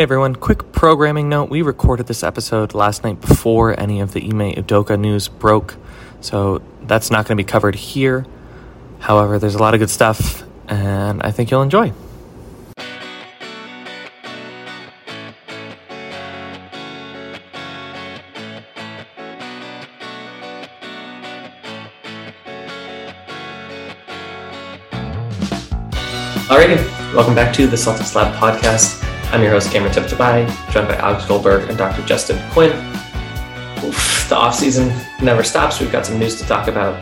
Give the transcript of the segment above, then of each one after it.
Hey everyone, quick programming note. We recorded this episode last night before any of the Ime Udoka news broke, so that's not going to be covered here. However, there's a lot of good stuff, and I think you'll enjoy. Alrighty, welcome back to the Celtics Lab podcast. I'm your host, Cameron Tabatabaie, joined by Alex Goldberg and Dr. Justin Quinn. Oof, the off season never stops. We've got some news to talk about.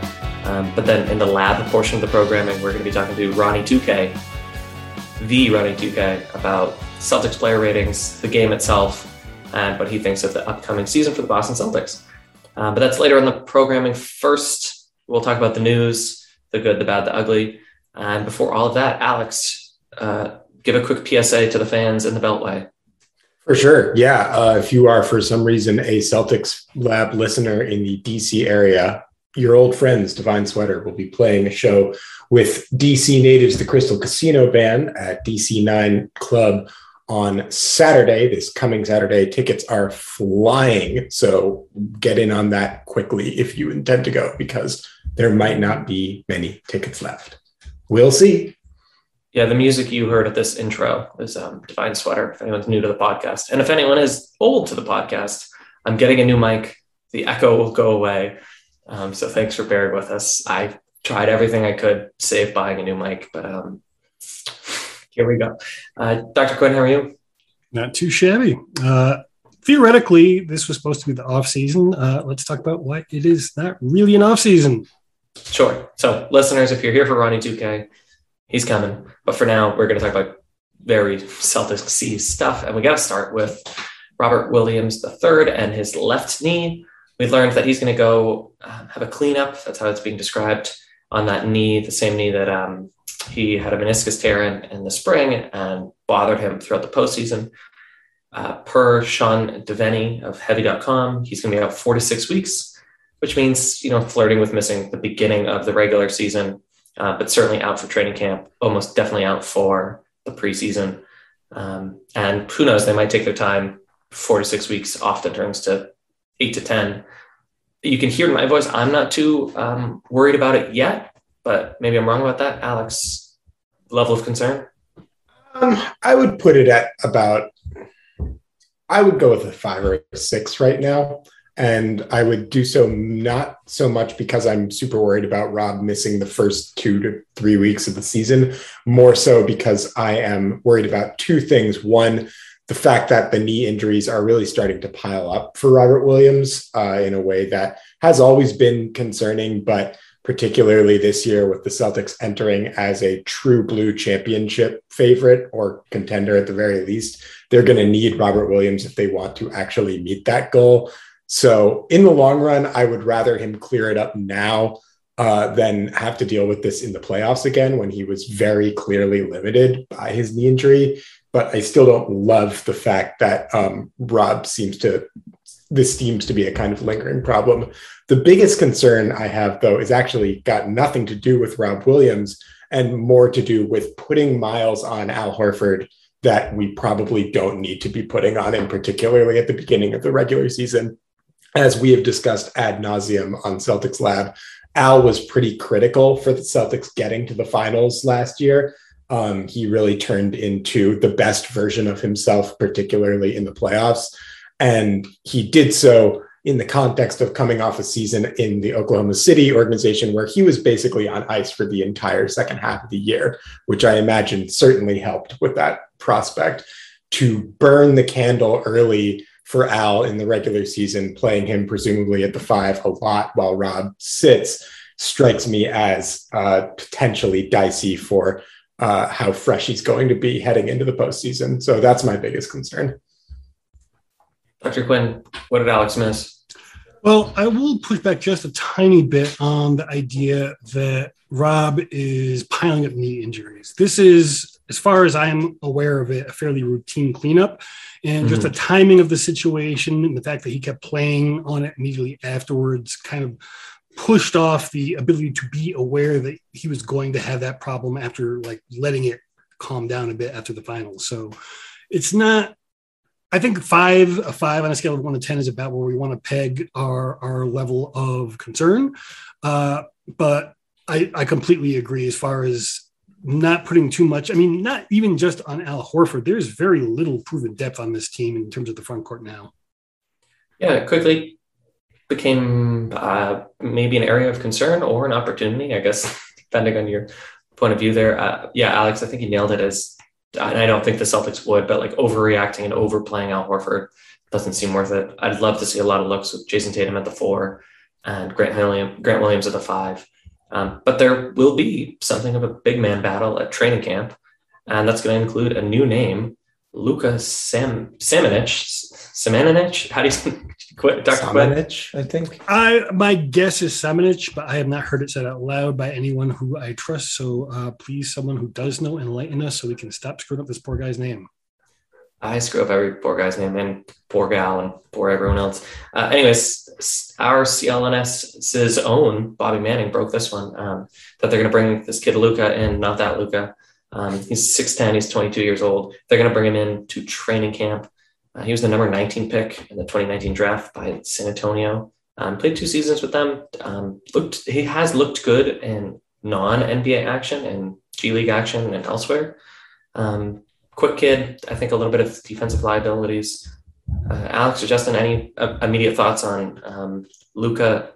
Um, but then in the lab portion of the programming, we're going to be talking to Ronnie 2K, the Ronnie 2K, about Celtics player ratings, the game itself, and what he thinks of the upcoming season for the Boston Celtics. Um, but that's later in the programming. First, we'll talk about the news, the good, the bad, the ugly. And before all of that, Alex, uh, give a quick PSA to the fans in the Beltway. For sure. Yeah. Uh, if you are, for some reason, a Celtics Lab listener in the DC area, your old friends, Divine Sweater, will be playing a show with DC natives, the Crystal Casino Band at DC9 Club on Saturday, this coming Saturday. Tickets are flying. So get in on that quickly if you intend to go, because there might not be many tickets left. We'll see. Yeah, the music you heard at this intro is um, Divine Sweater, if anyone's new to the podcast. And if anyone is old to the podcast, I'm getting a new mic. The echo will go away. Um, so thanks for bearing with us. I tried everything I could save buying a new mic, but um, here we go. Uh, Dr. Quinn, how are you? Not too shabby. Uh, theoretically, this was supposed to be the off season. Uh, let's talk about why it is not really an off season. Sure. So, listeners, if you're here for Ronnie 2K, he's coming. But for now, we're going to talk about very Celtics C stuff. And we got to start with Robert Williams III and his left knee. We learned that he's going to go um, have a cleanup. That's how it's being described on that knee, the same knee that um, he had a meniscus tear in, in the spring and bothered him throughout the postseason. Uh, per Sean Deveney of Heavy.com, he's going to be out four to six weeks, which means, you know, flirting with missing the beginning of the regular season uh, but certainly out for training camp, almost definitely out for the preseason. Um, and who knows, they might take their time. Four to six weeks often turns to eight to 10. You can hear my voice, I'm not too um, worried about it yet, but maybe I'm wrong about that. Alex, level of concern? Um, I would put it at about, I would go with a five or a six right now. And I would do so not so much because I'm super worried about Rob missing the first two to three weeks of the season, more so because I am worried about two things. One, the fact that the knee injuries are really starting to pile up for Robert Williams uh, in a way that has always been concerning, but particularly this year with the Celtics entering as a true blue championship favorite or contender at the very least, they're going to need Robert Williams if they want to actually meet that goal. So in the long run, I would rather him clear it up now uh, than have to deal with this in the playoffs again when he was very clearly limited by his knee injury. But I still don't love the fact that um, Rob seems to this seems to be a kind of lingering problem. The biggest concern I have, though, is actually got nothing to do with Rob Williams and more to do with putting miles on Al Horford that we probably don't need to be putting on him, particularly at the beginning of the regular season as we have discussed ad nauseum on Celtics Lab, Al was pretty critical for the Celtics getting to the finals last year. Um, he really turned into the best version of himself, particularly in the playoffs. And he did so in the context of coming off a season in the Oklahoma City organization where he was basically on ice for the entire second half of the year, which I imagine certainly helped with that prospect. To burn the candle early for Al in the regular season, playing him presumably at the five a lot while Rob sits, strikes me as uh, potentially dicey for uh, how fresh he's going to be heading into the postseason. So that's my biggest concern. Dr. Quinn, what did Alex miss? Well, I will push back just a tiny bit on the idea that Rob is piling up knee injuries. This is, as far as I'm aware of it, a fairly routine cleanup. And mm-hmm. just the timing of the situation and the fact that he kept playing on it immediately afterwards kind of pushed off the ability to be aware that he was going to have that problem after like letting it calm down a bit after the finals. So it's not I think five, a five on a scale of one to 10 is about where we want to peg our, our level of concern. Uh, but I, I completely agree as far as not putting too much. I mean, not even just on Al Horford. There's very little proven depth on this team in terms of the front court now. Yeah, quickly became uh, maybe an area of concern or an opportunity, I guess, depending on your point of view there. Uh, yeah, Alex, I think you nailed it as and I don't think the Celtics would, but like overreacting and overplaying Al Horford doesn't seem worth it. I'd love to see a lot of looks with Jayson Tatum at the four and Grant, William, Grant Williams at the five. Um, but there will be something of a big man battle at training camp, and that's going to include a new name, Luka Sam Samanic. Samanic? How do you Dr. Samanic, I think. I my guess is Samanic, but I have not heard it said out loud by anyone who I trust. So uh, please, someone who does know, enlighten us so we can stop screwing up this poor guy's name. I screw up every poor guy's name and poor gal and poor everyone else. Uh, anyways, our CLNS's own Bobby Manning broke this one um, that they're going to bring this kid Luka in, not that Luka. Um, he's 6'10, he's 22 years old. They're going to bring him in to training camp. Uh, he was the number 19 pick in the 2019 draft by San Antonio. Um, played two seasons with them. Um, looked he has looked good in non NBA action and G League action and elsewhere. Um, quick kid. I think a little bit of defensive liabilities. Uh, Alex or Justin, any uh, immediate thoughts on um, Luka?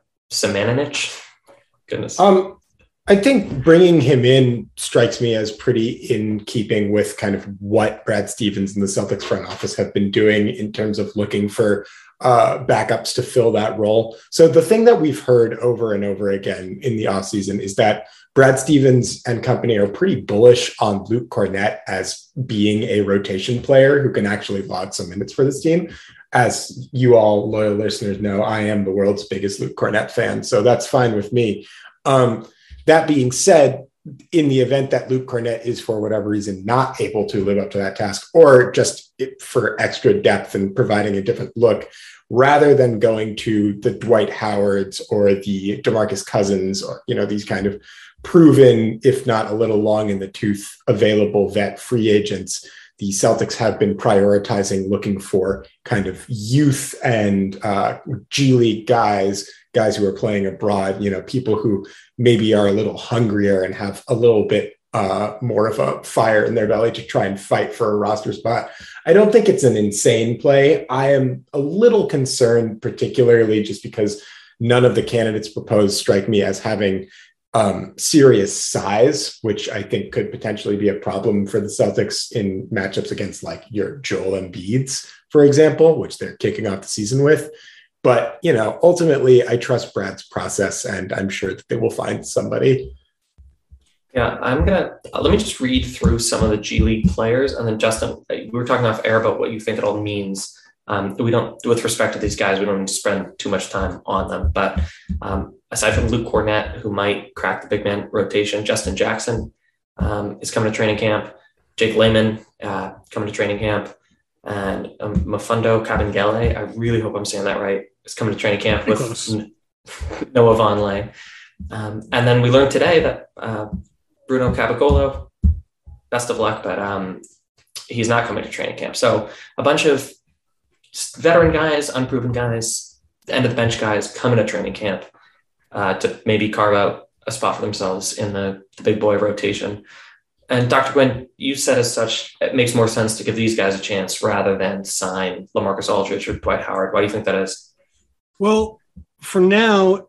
Goodness. Um, I think bringing him in strikes me as pretty in keeping with kind of what Brad Stevens and the Celtics front office have been doing in terms of looking for uh, backups to fill that role. So the thing that we've heard over and over again in the offseason is that Brad Stevens and company are pretty bullish on Luke Kornet as being a rotation player who can actually log some minutes for this team. As you all loyal listeners know, I am the world's biggest Luke Kornet fan, so that's fine with me. Um, that being said, in the event that Luke Kornet is for whatever reason not able to live up to that task, or just for extra depth and providing a different look, rather than going to the Dwight Howards or the Demarcus Cousins, or you know these kind of proven, if not a little long in the tooth, available vet free agents. The Celtics have been prioritizing looking for kind of youth and uh, G League guys guys who are playing abroad, you know, people who maybe are a little hungrier and have a little bit uh, more of a fire in their belly to try and fight for a roster spot. I don't think it's an insane play. I am a little concerned, particularly just because none of the candidates proposed strike me as having um, serious size, which I think could potentially be a problem for the Celtics in matchups against like your Joel Embiid's, for example, which they're kicking off the season with. But you know, ultimately, I trust Brad's process, and I'm sure that they will find somebody. Yeah, I'm gonna uh, let me just read through some of the G League players, and then Justin, uh, we were talking off air about what you think it all means. Um, we don't, with respect to these guys, we don't need to spend too much time on them. But um, aside from Luke Kornet, who might crack the big man rotation, Justin Jackson um, is coming to training camp. Jake Layman uh, coming to training camp and um, Mfiondu Kabengele. I really hope I'm saying that right. Is coming to training camp with Noah Vonleh. Um, and then we learned today that uh, Bruno Caboclo, best of luck, but um, he's not coming to training camp. So a bunch of veteran guys, unproven guys, end of the bench guys coming to training camp uh, to maybe carve out a spot for themselves in the, the big boy rotation And Dr. Quinn, you said as such, it makes more sense to give these guys a chance rather than sign Lamarcus Aldridge or Dwight Howard. Why do you think that is? Well, for now,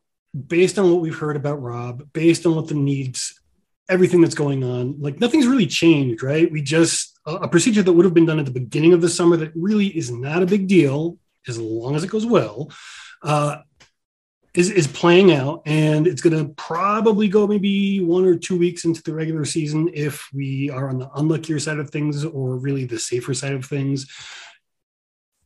based on what we've heard about Rob, based on what the needs, everything that's going on, like nothing's really changed, right? We just a procedure that would have been done at the beginning of the summer that really is not a big deal as long as it goes well. Uh, is, is playing out and it's going to probably go maybe one or two weeks into the regular season if we are on the unluckier side of things or really the safer side of things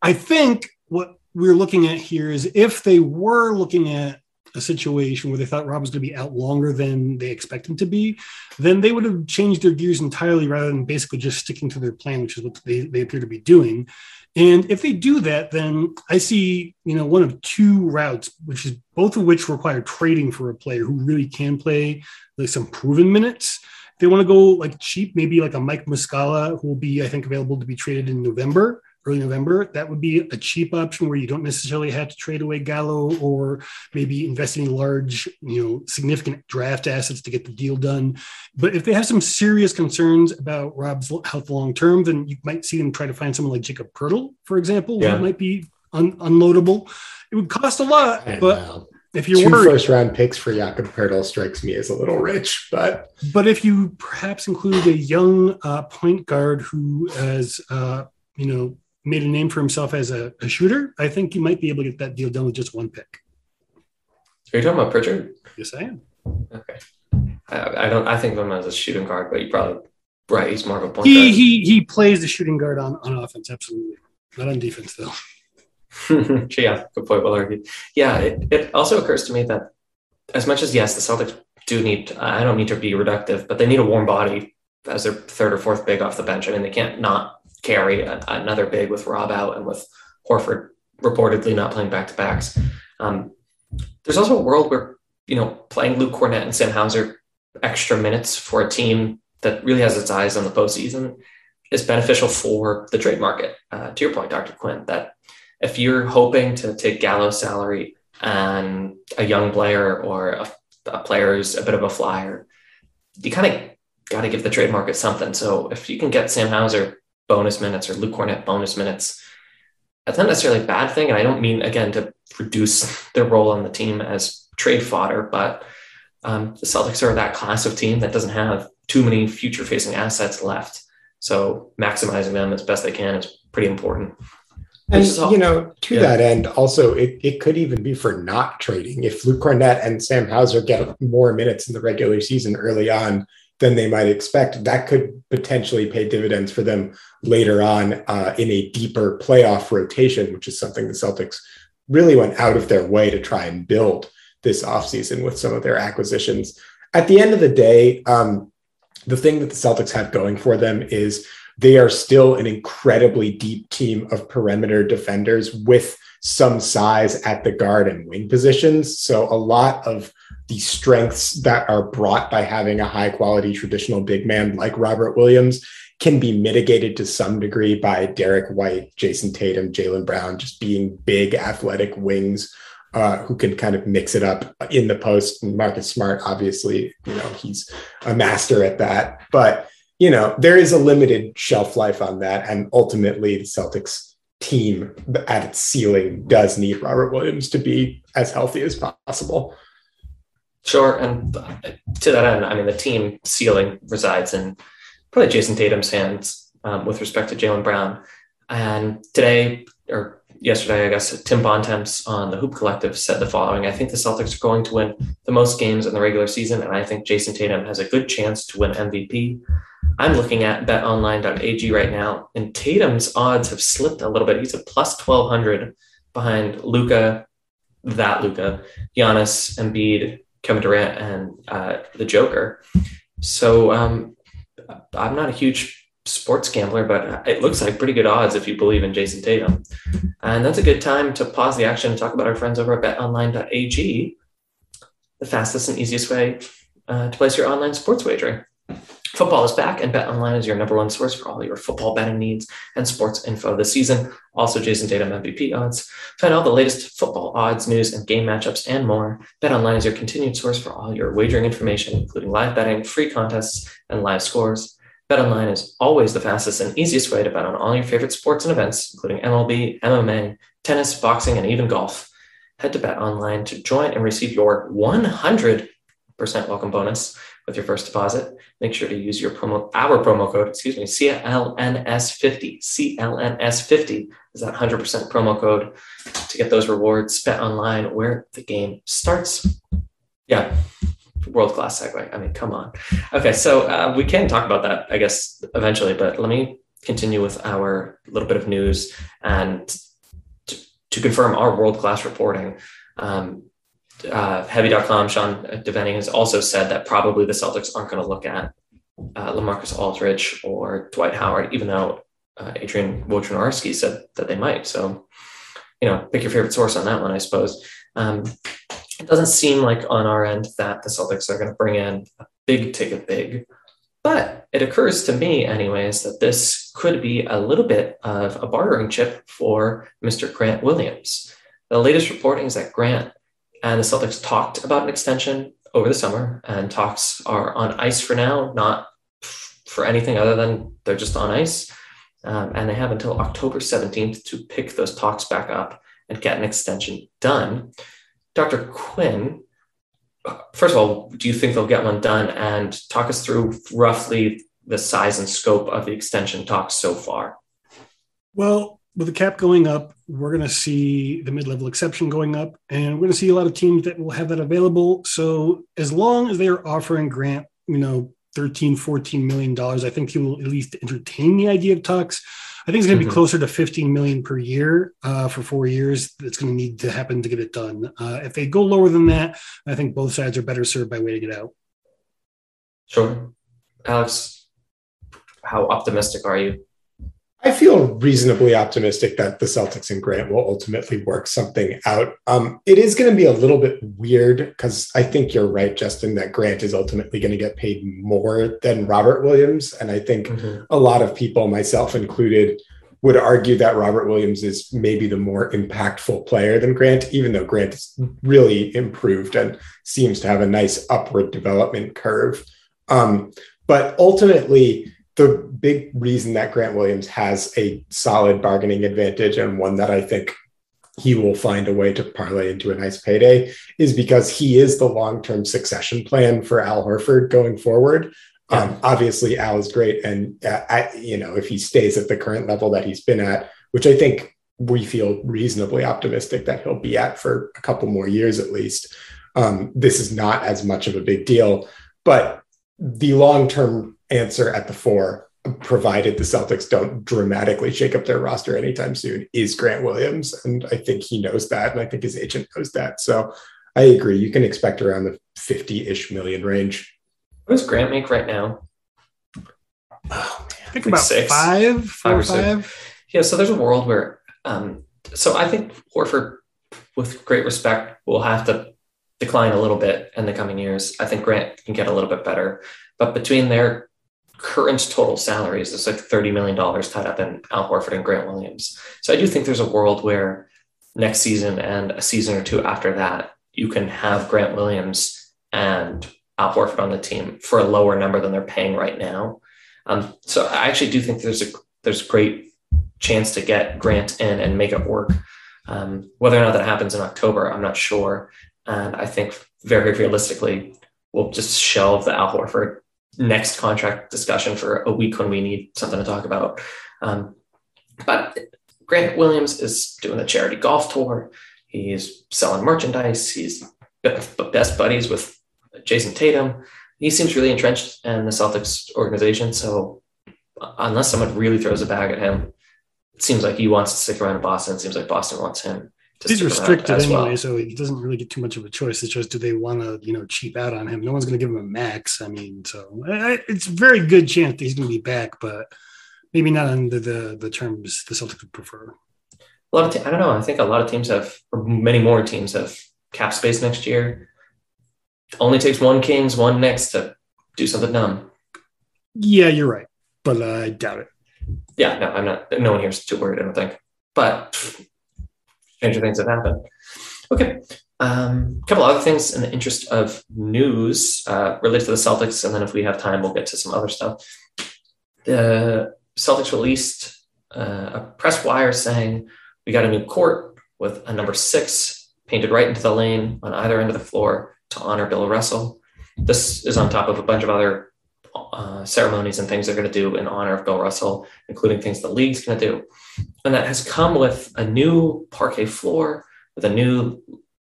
i think what we're looking at here is if they were looking at a situation where they thought Rob was going to be out longer than they expect him to be, then they would have changed their gears entirely rather than basically just sticking to their plan, which is what they, they appear to be doing. And if they do that, then I see, you know, one of two routes, which is both of which require trading for a player who really can play like some proven minutes. If they want to go like cheap, maybe like a Mike Muscala, who will be, I think, available to be traded in November early November, that would be a cheap option where you don't necessarily have to trade away Gallo or maybe invest in large, you know, significant draft assets to get the deal done. But if they have some serious concerns about Rob's health long term, then you might see them try to find someone like Jakob Poeltl, for example, yeah. who might be un- unloadable. It would cost a lot, but. Know. If you're Two worried, first round picks for Jakob Poeltl strikes me as a little rich, but but if you perhaps include a young uh, point guard who has uh, you know made a name for himself as a, a shooter, I think he might be able to get that deal done with just one pick. Are you talking about Pritchard? Yes, I am. Okay. I, I don't. I think of him as a shooting guard, but you probably right. He's more of a point he, guard. He he plays the shooting guard on, on offense, absolutely. Not on defense though. yeah, good point. Well argued. Yeah, it, it also occurs to me that as much as yes, the Celtics do need. I don't need to be reductive, but they need a warm body as their third or fourth big off the bench. I mean, they can't not carry a, another big with Rob out and with Horford reportedly not playing back to backs. Um, there's also a world where you know playing Luke Kornet and Sam Hauser extra minutes for a team that really has its eyes on the postseason is beneficial for the trade market. Uh, to your point, Dr. Quinn, that if you're hoping to take Gallo's salary and a young player or a, a player who's a bit of a flyer, you kind of got to give the trade market something. So if you can get Sam Hauser bonus minutes or Luke Kornet bonus minutes. That's not necessarily a bad thing. And I don't mean, again, to reduce their role on the team as trade fodder, but um, the Celtics are that class of team that doesn't have too many future facing assets left. So maximizing them as best they can is pretty important. And you know, to yeah. that end, also it, it could even be for not trading. If Luke Kornet and Sam Hauser get more minutes in the regular season early on, than they might expect. That could potentially pay dividends for them later on uh, in a deeper playoff rotation, which is something the Celtics really went out of their way to try and build this offseason with some of their acquisitions. At the end of the day, um, the thing that the Celtics have going for them is they are still an incredibly deep team of perimeter defenders with some size at the guard and wing positions. So a lot of the strengths that are brought by having a high quality traditional big man like Robert Williams can be mitigated to some degree by Derrick White, Jayson Tatum, Jaylen Brown, just being big athletic wings uh, who can kind of mix it up in the post. And Marcus Smart, obviously, you know, he's a master at that. But, you know, there is a limited shelf life on that. And ultimately, the Celtics team at its ceiling does need Robert Williams to be as healthy as possible. Sure. And to that end, I mean, the team ceiling resides in probably Jayson Tatum's hands um, with respect to Jaylen Brown. And today, or yesterday, I guess, Tim Bontemps on the Hoop Collective said the following I think the Celtics are going to win the most games in the regular season, and I think Jayson Tatum has a good chance to win MVP. I'm looking at betonline.ag right now, and Tatum's odds have slipped a little bit. He's a plus 1200 behind Luka, that Luka, Giannis, Embiid, Kevin Durant and uh, the Joker. So um, I'm not a huge sports gambler, but it looks like pretty good odds if you believe in Jayson Tatum. And that's a good time to pause the action and talk about our friends over at betonline.ag, the fastest and easiest way uh, to place your online sports wagering. Football is back, and BetOnline is your number one source for all your football betting needs and sports info this season. Also, Jayson Tatum MVP odds. Find all the latest football odds, news, and game matchups, and more. BetOnline is your continued source for all your wagering information, including live betting, free contests, and live scores. BetOnline is always the fastest and easiest way to bet on all your favorite sports and events, including MLB, MMA, tennis, boxing, and even golf. Head to BetOnline to join and receive your 100% welcome bonus with your first deposit. Make sure to use your promo our promo code, excuse me, CLNS50. CLNS50 is that 100% promo code to get those rewards. spent BetOnline where the game starts. Yeah, world class segue. I mean, come on. Okay, so uh, we can talk about that, I guess, eventually, but let me continue with our little bit of news and to, to confirm our world class reporting. Um, uh, heavy.com, Sean Deveney has also said that probably the Celtics aren't going to look at uh, Lamarcus Aldridge or Dwight Howard, even though uh, Adrian Wojnarowski said that they might. So, you know, pick your favorite source on that one, I suppose. Um, it doesn't seem like on our end that the Celtics are going to bring in a big ticket big, but it occurs to me, anyways, that this could be a little bit of a bartering chip for Mr. Grant Williams. The latest reporting is that Grant and the Celtics talked about an extension over the summer, and talks are on ice for now, not for anything other than they're just on ice. Um, and they have until October 17th to pick those talks back up and get an extension done. Dr. Quinn, first of all, do you think they'll get one done? And talk us through roughly the size and scope of the extension talks so far. Well, with the cap going up, we're going to see the mid-level exception going up, and we're going to see a lot of teams that will have that available. So as long as they are offering Grant, you know, 13, 14 million dollars, I think he will at least entertain the idea of talks. I think it's going to be mm-hmm. closer to 15 million per year uh, for four years. That's going to need to happen to get it done. Uh, if they go lower than that, I think both sides are better served by waiting it out. Sure. Alex, how optimistic are you I feel reasonably optimistic that the Celtics and Grant will ultimately work something out. Um, it is going to be a little bit weird because I think you're right, Justin, that Grant is ultimately going to get paid more than Robert Williams. And I think mm-hmm. a lot of people, myself included, would argue that Robert Williams is maybe the more impactful player than Grant, even though Grant has really improved and seems to have a nice upward development curve. Um, but ultimately, the big reason that Grant Williams has a solid bargaining advantage and one that I think he will find a way to parlay into a nice payday is because he is the long-term succession plan for Al Horford going forward. Yeah. Um, obviously, Al is great, and uh, I, you know if he stays at the current level that he's been at, which I think we feel reasonably optimistic that he'll be at for a couple more years at least. Um, this is not as much of a big deal, but the long-term answer at the four, provided the Celtics don't dramatically shake up their roster anytime soon, is Grant Williams. And I think he knows that. And I think his agent knows that. So I agree. You can expect around the 50 ish million range. What does Grant make right now? Oh, I think like about six, five, five or five. Six. Yeah. So there's a world where, um, so I think Horford, with great respect, will have to decline a little bit in the coming years. I think Grant can get a little bit better. But between their current total salaries is like $30 million tied up in Al Horford and Grant Williams. So I do think there's a world where next season and a season or two after that, you can have Grant Williams and Al Horford on the team for a lower number than they're paying right now. Um, so I actually do think there's a there's a great chance to get Grant in and make it work. Um, whether or not that happens in October, I'm not sure. And I think very realistically, we'll just shelve the Al Horford next contract discussion for a week when we need something to talk about. Um, but Grant Williams is doing the charity golf tour. He's selling merchandise. He's best buddies with Jayson Tatum. He seems really entrenched in the Celtics organization. So unless someone really throws a bag at him, it seems like he wants to stick around in Boston. It seems like Boston wants him he's restricted anyway, well. so he doesn't really get too much of a choice. It's just do they want to, you know, cheap out on him? No one's going to give him a max. I mean, so it's very good chance that he's going to be back, but maybe not under the the terms the Celtics would prefer. A lot of te- I don't know. I think a lot of teams have, or many more teams have cap space next year. only takes one Kings, one Knicks to do something dumb. Yeah, you're right, but uh, I doubt it. Yeah, no, I'm not. No one here's too worried. I don't think. But stranger things have happened. Okay. Um, a couple other things in the interest of news uh, related to the Celtics, and then if we have time, we'll get to some other stuff. the Celtics released uh, a press wire saying we got a new court with a number six painted right into the lane on either end of the floor to honor Bill Russell. This is on top of a bunch of other uh, ceremonies and things they're going to do in honor of Bill Russell, including things the league's going to do. And that has come with a new parquet floor, with a new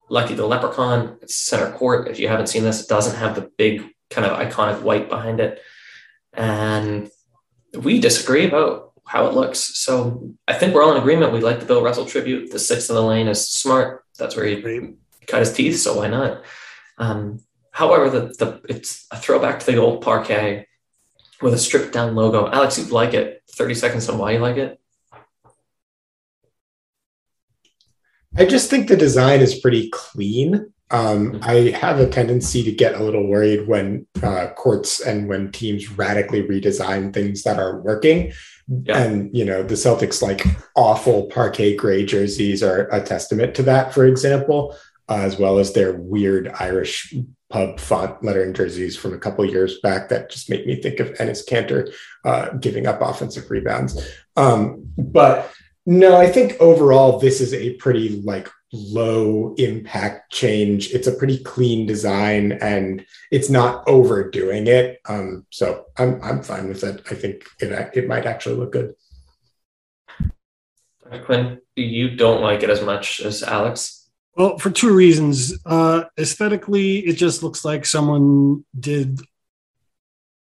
Lucky the Leprechaun center court. If you haven't seen this, it doesn't have the big kind of iconic white behind it. And we disagree about how it looks. So I think we're all in agreement. We like the Bill Russell tribute. The sixth in the lane is smart. That's where he cut his teeth. So why not? Um, however, the, the it's a throwback to the old parquet with a stripped down logo. Alex, you like it. 30 seconds on why you like it. I just think the design is pretty clean. Um, mm-hmm. I have a tendency to get a little worried when uh, courts and when teams radically redesign things that are working. Yeah. And, you know, the Celtics like awful parquet gray jerseys are a testament to that, for example, uh, as well as their weird Irish pub font lettering jerseys from a couple years back that just make me think of Enes Kanter uh, giving up offensive rebounds. Um, but no, I think overall this is a pretty like low impact change. It's a pretty clean design and it's not overdoing it. Um, so I'm I'm fine with it. I think it it might actually look good. Quinn, you don't like it as much as Alex. Well, for two reasons. Uh, aesthetically, it just looks like someone did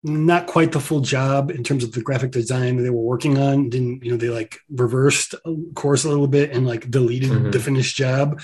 not quite the full job in terms of the graphic design that they were working on. Didn't you know they like reversed course a little bit and like deleted mm-hmm. the finished job.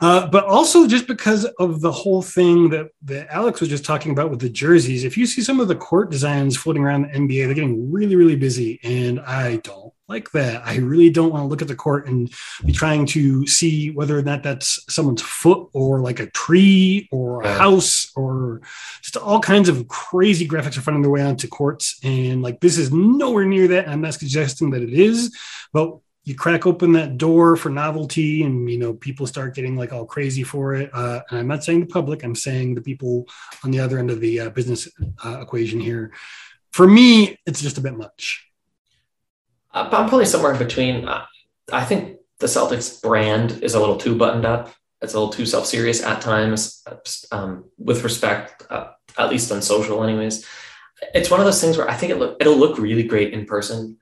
Uh, but also just because of the whole thing that that Alex was just talking about with the jerseys. If you see some of the court designs floating around the NBA, they're getting really really busy, and I don't like that. I really don't want to look at the court and be trying to see whether or not that's someone's foot or like a tree or a house or just all kinds of crazy graphics are finding their way onto courts. And like this is nowhere near that. I'm not suggesting that it is, but you crack open that door for novelty and you know people start getting like all crazy for it uh, and i'm not saying the public i'm saying the people on the other end of the uh, business uh, equation here for me it's just a bit much I'm probably somewhere in between. I think the Celtics brand is a little too buttoned up. It's a little too self serious at times, um, with respect, uh, at least on social, anyways. It's one of those things where I think it look, it'll look really great in person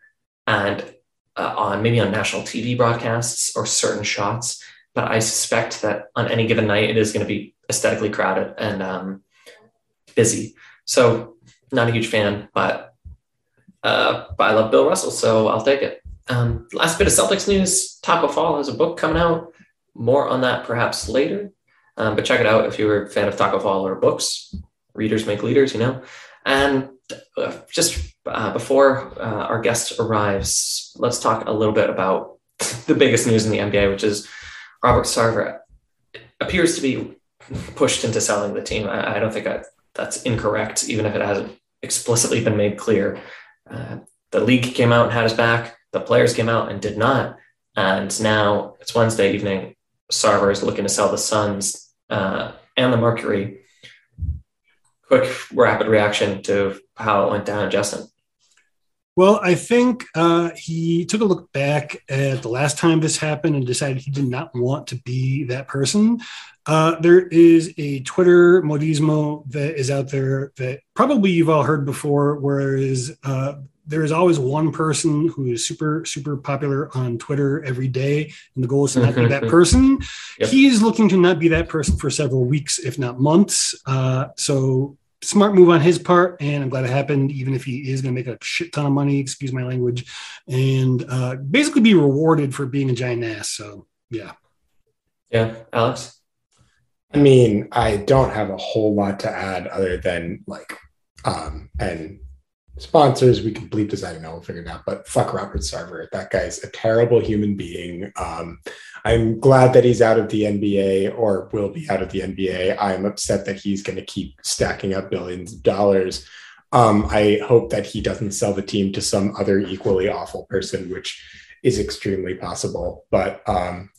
and uh, on maybe on national TV broadcasts or certain shots. But I suspect that on any given night, it is going to be aesthetically crowded and um, busy. So, not a huge fan, but uh, but I love Bill Russell, so I'll take it. Um, last bit of Celtics news: Taco Fall has a book coming out. More on that perhaps later, um, but check it out if you're a fan of Taco Fall or books. Readers make leaders, you know. And uh, just uh, before uh, our guest arrives, let's talk a little bit about the biggest news in the NBA, which is Robert Sarver appears to be pushed into selling the team. I, I don't think I, that's incorrect, even if it hasn't explicitly been made clear. The league came out and had his back. The players came out and did not. And now it's Wednesday evening. Sarver is looking to sell the Suns uh, and the Mercury. Quick, rapid reaction to how it went down, Justin. Well, I think uh, he took a look back at the last time this happened and decided he did not want to be that person. Uh, there is a Twitter modismo that is out there that probably you've all heard before, whereas uh, there is always one person who is super, super popular on Twitter every day, and the goal is to not be that person. Yep. He is looking to not be that person for several weeks, if not months. Uh, so smart move on his part, and I'm glad it happened, even if he is going to make a shit ton of money, excuse my language, and uh, basically be rewarded for being a giant ass. So, yeah. Yeah. Alex? I mean, I don't have a whole lot to add other than like, um, and sponsors, we can bleep this. I don't know, we'll figure it out. But fuck Robert Sarver. That guy's a terrible human being. Um, I'm glad that he's out of the NBA or will be out of the NBA. I'm upset that he's going to keep stacking up billions of dollars. Um, I hope that he doesn't sell the team to some other equally awful person, which is extremely possible. But um,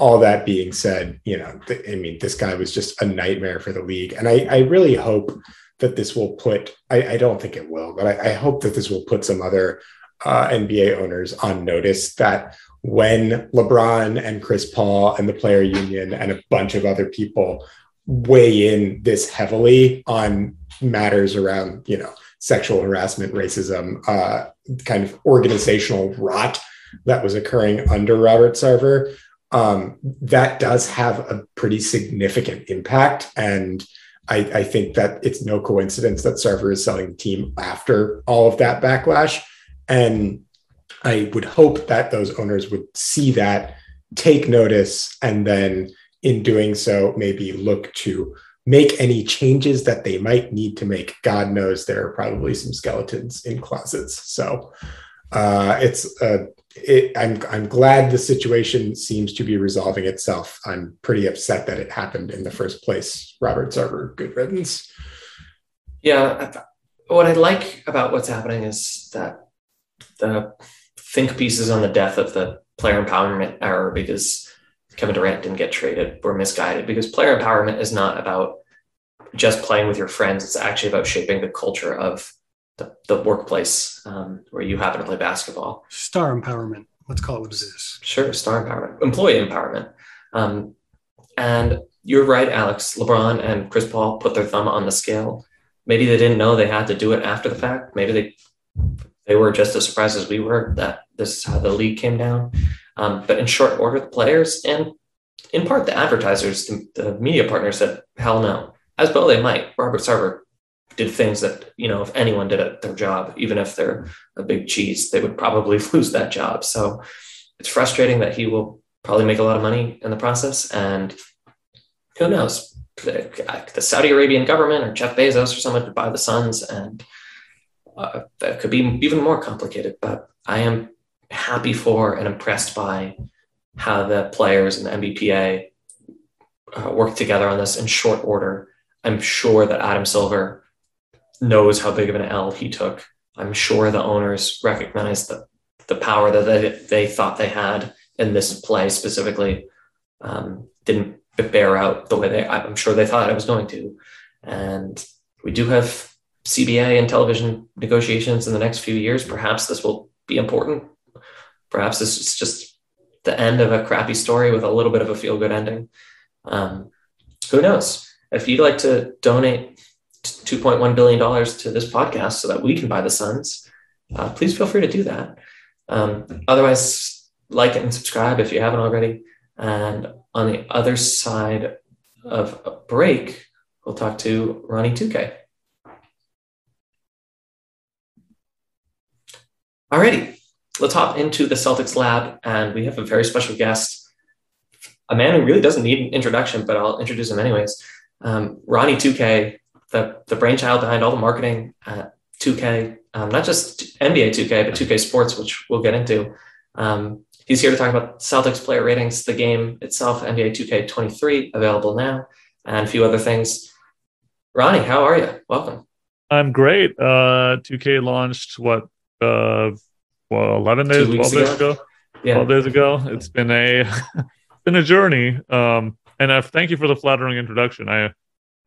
all that being said, you know, th- I mean, this guy was just a nightmare for the league. And I, I really hope that this will put, I, I don't think it will, but I, I, hope that this will put some other uh, NBA owners on notice that when LeBron and Chris Paul and the player union and a bunch of other people weigh in this heavily on matters around, you know, sexual harassment, racism, uh, kind of organizational rot that was occurring under Robert Sarver, um, that does have a pretty significant impact. And I, I, think that it's no coincidence that Sarver is selling the team after all of that backlash. And I would hope that those owners would see that, take notice, and then in doing so, maybe look to make any changes that they might need to make. God knows there are probably some skeletons in closets. So uh, it's uh, it, I'm I'm glad the situation seems to be resolving itself. I'm pretty upset that it happened in the first place. Robert Sarver, good riddance. Yeah, what I like about what's happening is that the think pieces on the death of the player empowerment era because Kevin Durant didn't get traded were misguided because player empowerment is not about just playing with your friends. It's actually about shaping the culture of the, the workplace um, where you happen to play basketball. Star empowerment. Let's call it what it is. Sure, star empowerment, employee empowerment. Um, and you're right, Alex. LeBron and Chris Paul put their thumb on the scale. Maybe they didn't know they had to do it after the fact. Maybe they they were just as surprised as we were that this is how the league came down. Um, but in short order, the players and in part the advertisers, the, the, media partners said, hell no. As well they might. Robert Sarver did things that, you know, if anyone did their job, even if they're a big cheese, they would probably lose that job. So it's frustrating that he will probably make a lot of money in the process. And who knows? The, the Saudi Arabian government or Jeff Bezos or someone could buy the Suns and uh, that could be even more complicated. But I am happy for and impressed by how the players and the NBPA uh, work together on this in short order. I'm sure that Adam Silver knows how big of an L he took. I'm sure the owners recognize the, the power that they, they thought they had in this play specifically um, didn't bear out the way they, I'm sure they thought it was going to. And we do have CBA and television negotiations in the next few years. Perhaps this will be important. Perhaps this is just the end of a crappy story with a little bit of a feel good ending. Um, who knows? If you'd like to donate $2.1 billion to this podcast so that we can buy the Suns, uh, please feel free to do that. Um, otherwise, like it and subscribe if you haven't already. And on the other side of a break, we'll talk to Ronnie 2K. Alrighty, let's hop into the Celtics lab, and we have a very special guest, a man who really doesn't need an introduction, but I'll introduce him anyways. Um, Ronnie 2K, the, the brainchild behind all the marketing at 2K, um, not just NBA 2K, but 2K Sports, which we'll get into. Um, he's here to talk about Celtics player ratings, the game itself, NBA 2K23, available now, and a few other things. Ronnie, how are you? Welcome. I'm great. Uh, 2K launched what uh, well, 11 days, 12 days ago. Yeah. 12 days ago. It's been a been a journey. Um, and I thank you for the flattering introduction. I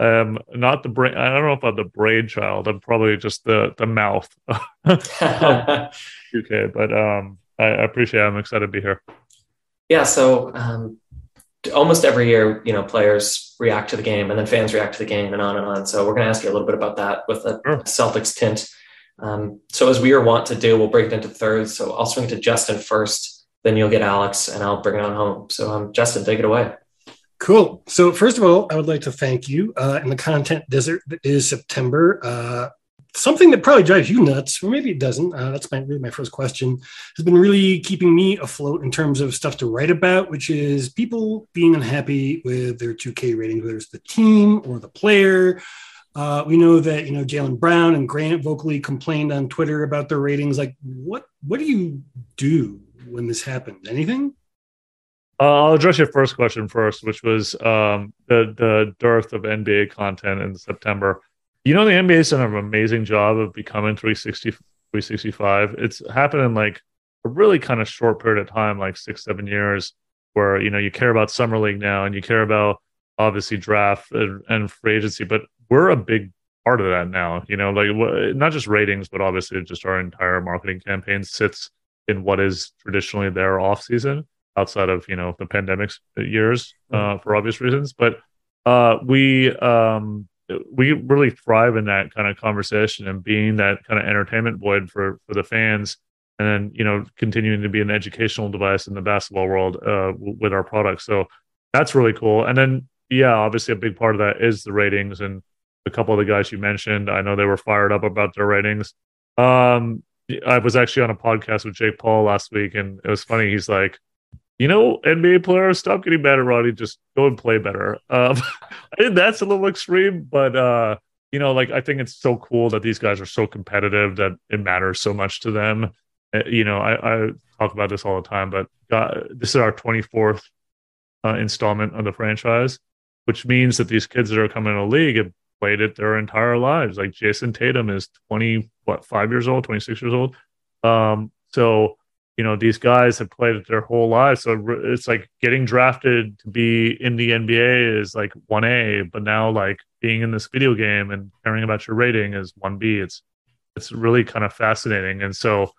am not the brain. I don't know about the brain child. I'm probably just the the mouth. okay, but um, I, I, appreciate. It. I'm excited to be here. Yeah. So um, almost every year, you know, players react to the game, and then fans react to the game, and on and on. So we're going to ask you a little bit about that with a sure. Celtics tint. Um, so as we are wont to do, we'll break it into thirds. So I'll swing to Justin first, then you'll get Alex, and I'll bring it on home. So um, Justin, take it away. Cool. So first of all, I would like to thank you. Uh, in the content desert is September. Uh, something that probably drives you nuts, or maybe it doesn't. Uh, that's my really my first question. Has been really keeping me afloat in terms of stuff to write about, which is people being unhappy with their 2K ratings, whether it's the team or the player uh, we know that you know Jaylen Brown and Grant vocally complained on Twitter about their ratings. Like, what what do you do when this happens? Anything? Uh, I'll address your first question first, which was um, the the dearth of NBA content in September. You know, the NBA's done an amazing job of becoming 360, 365. It's happened in like a really kind of short period of time, like six, seven years, where you know you care about summer league now and you care about obviously draft and, and free agency, but we're a big part of that now. You know, like not just ratings, but obviously just our entire marketing campaign sits in what is traditionally their off season outside of you know the pandemic years uh, mm-hmm. for obvious reasons. But uh, we um, we really thrive in that kind of conversation and being that kind of entertainment void for for the fans and then you know continuing to be an educational device in the basketball world uh, w- with our products. So that's really cool. And then yeah obviously a big part of that is the ratings and a couple of the guys you mentioned. I know they were fired up about their ratings. Um i was actually on a podcast with jake paul last week and it was funny. He's like you know, NBA players, stop getting mad at Ronnie. Just go and play better. Um, I think that's a little extreme, but uh, you know, like I think it's so cool that these guys are so competitive that it matters so much to them. Uh, you know, I, I, talk about this all the time, but God, this is our 24th uh, installment of the franchise, which means that these kids that are coming in the league have played it their entire lives. Like Jayson Tatum is 20, what, five years old, 26 years old. Um, so you know these guys have played it their whole lives. So it's like getting drafted to be in the nba is like 1a but now like being in this video game and caring about your rating is 1b it's it's really kind of fascinating. And so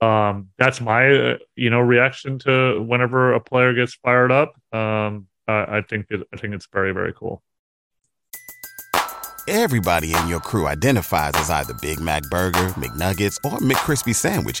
um, that's my you know reaction to whenever a player gets fired up. Um, I, I think it, i think it's very very cool. Everybody in your crew identifies as either big mac burger mcnuggets or mccrispy sandwich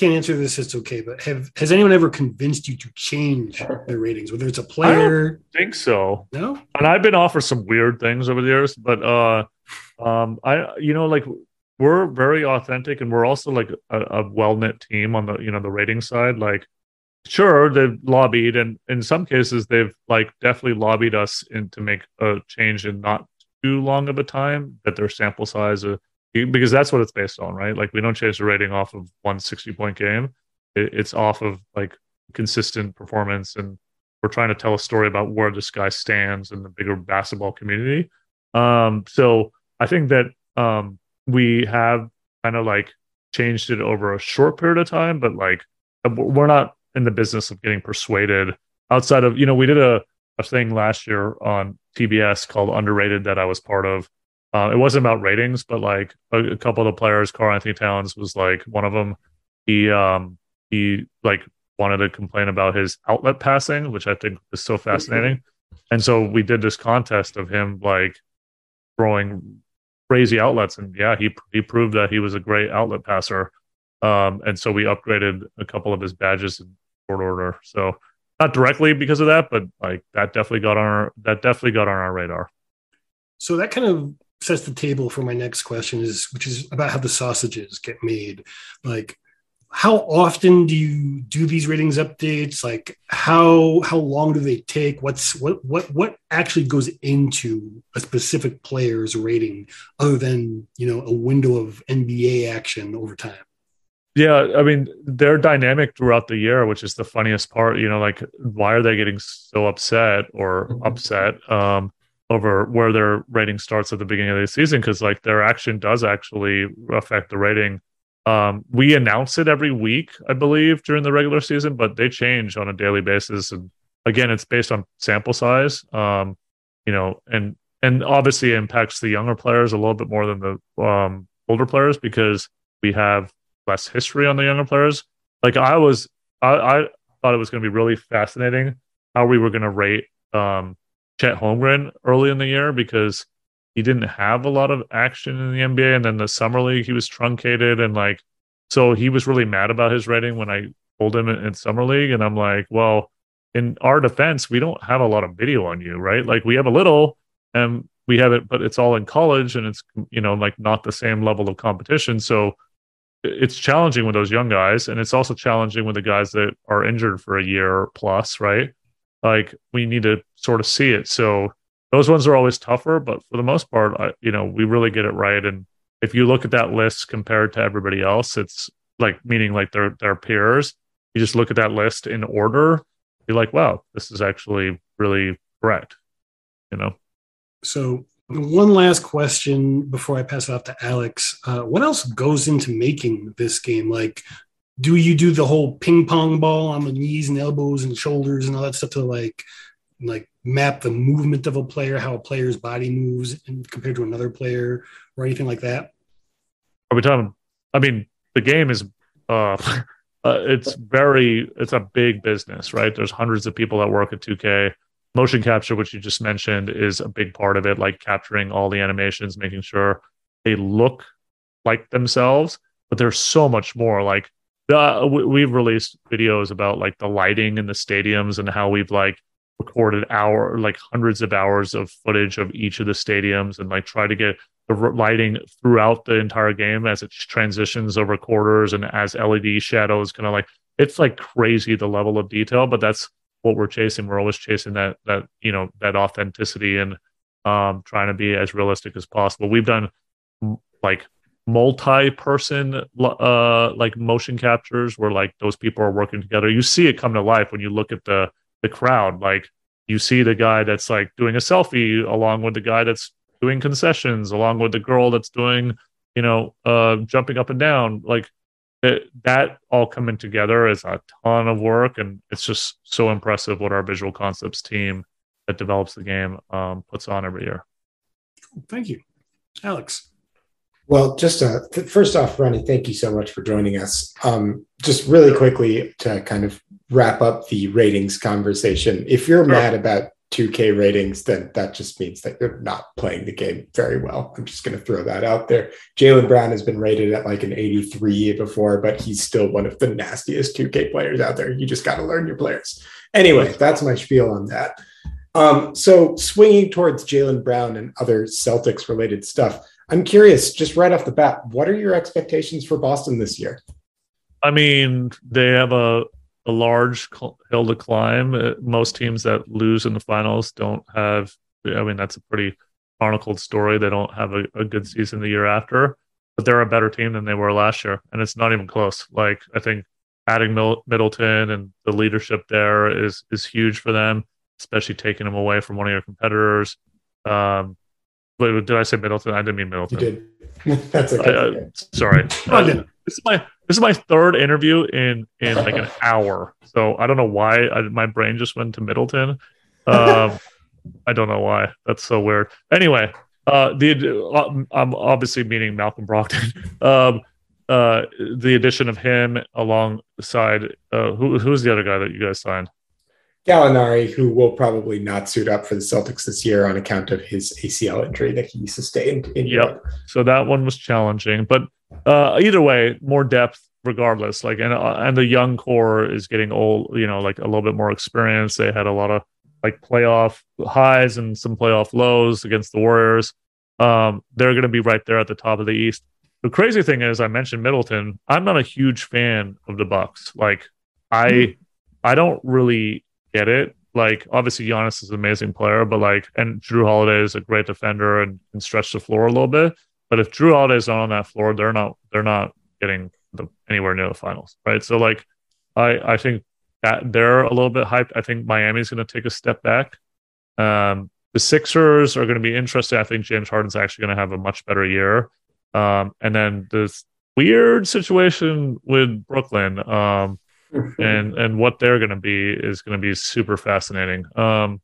can't answer this, it's okay. But have has anyone ever convinced you to change their ratings, whether it's a player? I think so. No. And I've been offered some weird things over the years, but uh, um, I you know like we're very authentic, and we're also like a, a well knit team on the you know the rating side. Like, sure they've lobbied, and in some cases they've like definitely lobbied us in to make a change in not too long of a time that their sample size. Uh, because that's what it's based on, right? Like we don't change the rating off of one 60 point game. It, it's off of like consistent performance. And we're trying to tell a story about where this guy stands in the bigger basketball community. Um, so I think that um, we have kind of like changed it over a short period of time, but like we're not in the business of getting persuaded outside of, you know, we did a, a thing last year on TBS called Underrated that I was part of uh, it wasn't about ratings, but like a, a couple of the players, Karl-Anthony Towns was like one of them. He um he like wanted to complain about his outlet passing, which I think is so fascinating. And so we did this contest of him like throwing crazy outlets, and yeah, he he proved that he was a great outlet passer. Um, and so we upgraded a couple of his badges in short order. So not directly because of that, but like that definitely got on our that definitely got on our radar. So that kind of sets the table for my next question is which is about how the sausages get made. Like how often do you do these ratings updates? Like how how long do they take? What's what what what actually goes into a specific player's rating other than you know a window of nba action over time? Yeah i mean they're dynamic throughout the year which is the funniest part you know like why are they getting so upset or mm-hmm. upset? Um over where their rating starts at the beginning of the season because like their action does actually affect the rating. Um, we announce it every week, I believe, during the regular season, but they change on a daily basis. And again, it's based on sample size. Um, you know, and and obviously impacts the younger players a little bit more than the um, older players because we have less history on the younger players. Like I was, I, I thought it was going to be really fascinating how we were going to rate um, Chet Holmgren early in the year because he didn't have a lot of action in the NBA. And then the summer league, he was truncated and like, so he was really mad about his rating when I told him in, in summer league. And I'm like, well, in our defense, we don't have a lot of video on you, right? Like we have a little and we have it, but it's all in college and it's, you know, like not the same level of competition. So it's challenging with those young guys. And it's also challenging with the guys that are injured for a year plus, right? Like we need to sort of see it. So those ones are always tougher, but for the most part, I, you know, we really get it right. And if you look at that list compared to everybody else, it's like meaning like their their peers. You just look at that list in order. You're like, wow, this is actually really correct. You know. So one last question before I pass it off to Alex. Uh, what else goes into making this game? Like, do you do the whole ping pong ball on the knees and elbows and shoulders and all that stuff to like, like map the movement of a player, how a player's body moves and compared to another player, or anything like that? Are we talking? I mean, the game is, uh, uh, it's very, it's a big business, right? There's hundreds of people that work at 2K motion capture, which you just mentioned, is a big part of it, like capturing all the animations, making sure they look like themselves. But there's so much more. Like uh, we've released videos about like the lighting in the stadiums and how we've like recorded hour like hundreds of hours of footage of each of the stadiums and like try to get the lighting throughout the entire game as it transitions over quarters and as LED shadows kind of like it's like crazy the level of detail, but that's what we're chasing. We're always chasing that that you know that authenticity and um, trying to be as realistic as possible. We've done like multi-person uh, like motion captures where like those people are working together. You see it come to life when you look at the the crowd. Like you see the guy that's like doing a selfie along with the guy that's doing concessions, along with the girl that's doing you know uh, jumping up and down. Like it, that all coming together is a ton of work, and it's just so impressive what our visual concepts team that develops the game um, puts on every year. Thank you, Alex. Well, just uh, th- first off, Ronnie, thank you so much for joining us. Um, just really quickly to kind of wrap up the ratings conversation. If you're sure. mad about 2K ratings, then that just means that you're not playing the game very well. I'm just going to throw that out there. Jaylen Brown has been rated at like an 83 before, but he's still one of the nastiest 2K players out there. You just got to learn your players. Anyway, that's my spiel on that. Um, so, swinging towards Jaylen Brown and other Celtics related stuff, I'm curious, just right off the bat, what are your expectations for Boston this year? I mean, they have a a large hill to climb. Uh, most teams that lose in the finals don't have. I mean, that's a pretty chronicled story. They don't have a, a good season the year after, but they're a better team than they were last year, and it's not even close. Like I think adding Middleton and the leadership there is is huge for them, especially taking them away from one of your competitors. Um, but did I say Middleton? I didn't mean Middleton. You did. That's okay. I, uh, sorry. uh, this is my this is my third interview in in like an hour. So I don't know why I, my brain just went to Middleton. Um, I don't know why. That's so weird. Anyway, uh, the uh, I'm obviously meaning Malcolm Brogdon. um, uh, the addition of him alongside uh, who who's the other guy that you guys signed? Gallinari, who will probably not suit up for the Celtics this year on account of his ACL injury that he sustained in yep. Europe. So that one was challenging, but uh, either way, more depth regardless. Like and uh, and the young core is getting old. You know, like a little bit more experience. They had a lot of like playoff highs and some playoff lows against the Warriors. Um, they're going to be right there at the top of the East. The crazy thing is, I mentioned Middleton. I'm not a huge fan of the Bucks. Like, I mm. I don't really get it. Like, obviously, Giannis is an amazing player, but like, and Jrue Holiday is a great defender and can stretch the floor a little bit. But if Jrue Holiday's not on that floor, they're not they're not getting the, anywhere near the finals, right? So like, I I think that they're a little bit hyped. I think Miami's going to take a step back. Um, the Sixers are going to be interesting. I think James Harden's actually going to have a much better year. Um, and then this weird situation with Brooklyn, um, and and what they're going to be is going to be super fascinating. Um,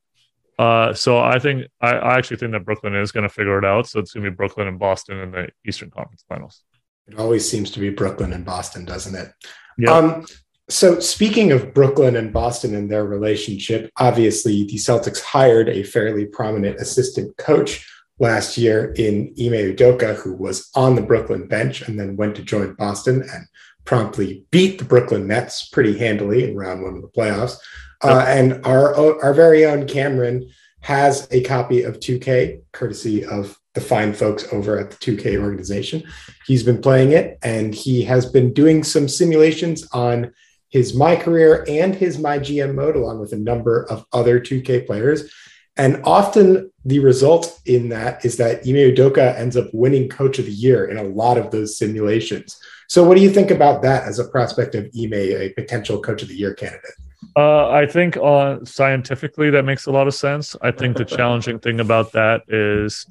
uh, so I think I, I actually think that Brooklyn is going to figure it out. So it's going to be Brooklyn and Boston in the Eastern Conference Finals. It always seems to be Brooklyn and Boston, doesn't it? Yeah. Um, so, speaking of Brooklyn and Boston and their relationship, obviously the Celtics hired a fairly prominent assistant coach last year in Ime Udoka, who was on the Brooklyn bench and then went to join Boston and promptly beat the Brooklyn Nets pretty handily in round one of the playoffs. Uh, and our our very own Cameron has a copy of 2K, courtesy of the fine folks over at the 2K organization. He's been playing it and he has been doing some simulations on his My Career and his My GM mode, along with a number of other 2K players. And often the result in that is that Ime Udoka ends up winning Coach of the Year in a lot of those simulations. So, what do you think about that as a prospect of Ime, a potential Coach of the Year candidate? Uh, I think uh, scientifically that makes a lot of sense. I think the challenging thing about that is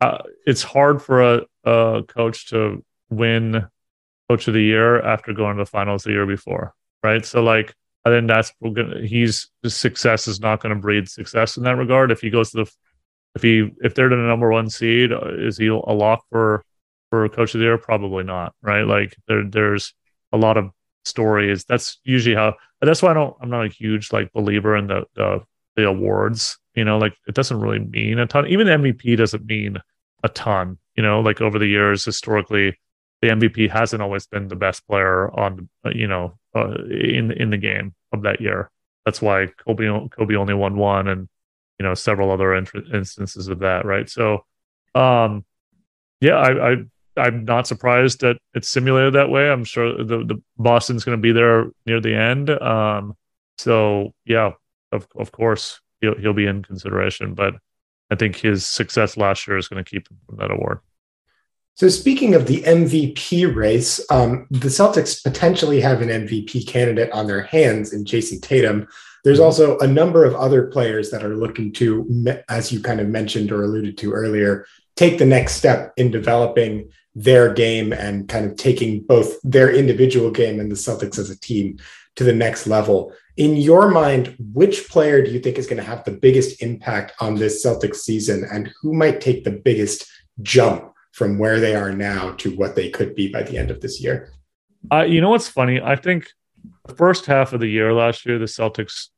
uh, it's hard for a, a, coach to win Coach of the Year after going to the finals the year before, right? So, like, I think that's he's his success is not going to breed success in that regard. If he goes to the if he if they're the number one seed, uh, is he a lock for for coach of the year? Probably not, right? Like there there's a lot of stories. That's usually how. That's why I don't. I'm not a huge like believer in the the, the awards. You know, like it doesn't really mean a ton. Even the MVP doesn't mean a ton. You know, like over the years historically, the MVP hasn't always been the best player on uh, you know uh, in in the game of that year. That's why Kobe Kobe only won one, and you know several other instances of that, right? So, um, yeah, I, I I'm not surprised that it's simulated that way. I'm sure the the Boston's going to be there near the end. Um, so yeah, of of course he'll he'll be in consideration, but I think his success last year is going to keep him from that award. So, speaking of the MVP race, um, the Celtics potentially have an MVP candidate on their hands in Jayson Tatum. There's also a number of other players that are looking to, as you kind of mentioned or alluded to earlier, take the next step in developing their game and kind of taking both their individual game and the Celtics as a team to the next level. In your mind, which player do you think is going to have the biggest impact on this Celtics season and who might take the biggest jump from where they are now to what they could be by the end of this year. Uh, you know what's funny? I think the first half of the year last year, the Celtics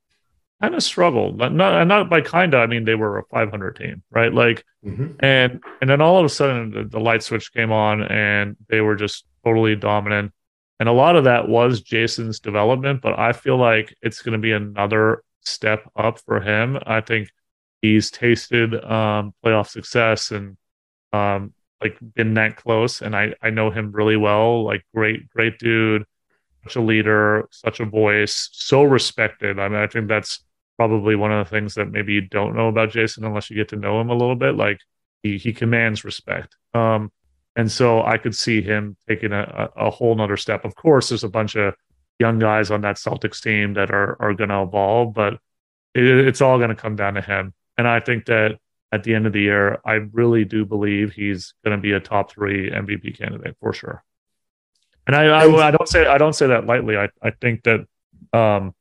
kind of struggled. Not, not by kinda. I mean, they were a 500 team, right? Like, mm-hmm. and and then all of a sudden the, the light switch came on, and they were just totally dominant. And a lot of that was Jayson's development, but I feel like it's going to be another step up for him. I think he's tasted um, playoff success and um, like been that close and I I know him really well. Like great great dude, such a leader, such a voice, so respected. I mean, I think that's probably one of the things that maybe you don't know about Jayson unless you get to know him a little bit. Like he he commands respect. Um, and so I could see him taking a, a whole nother step. Of course, there's a bunch of young guys on that Celtics team that are are going to evolve, but it, it's all going to come down to him. And I think that at the end of the year, I really do believe he's going to be a top three MVP candidate for sure. And I, I, I, don't say I don't say that lightly. I, I think that, um,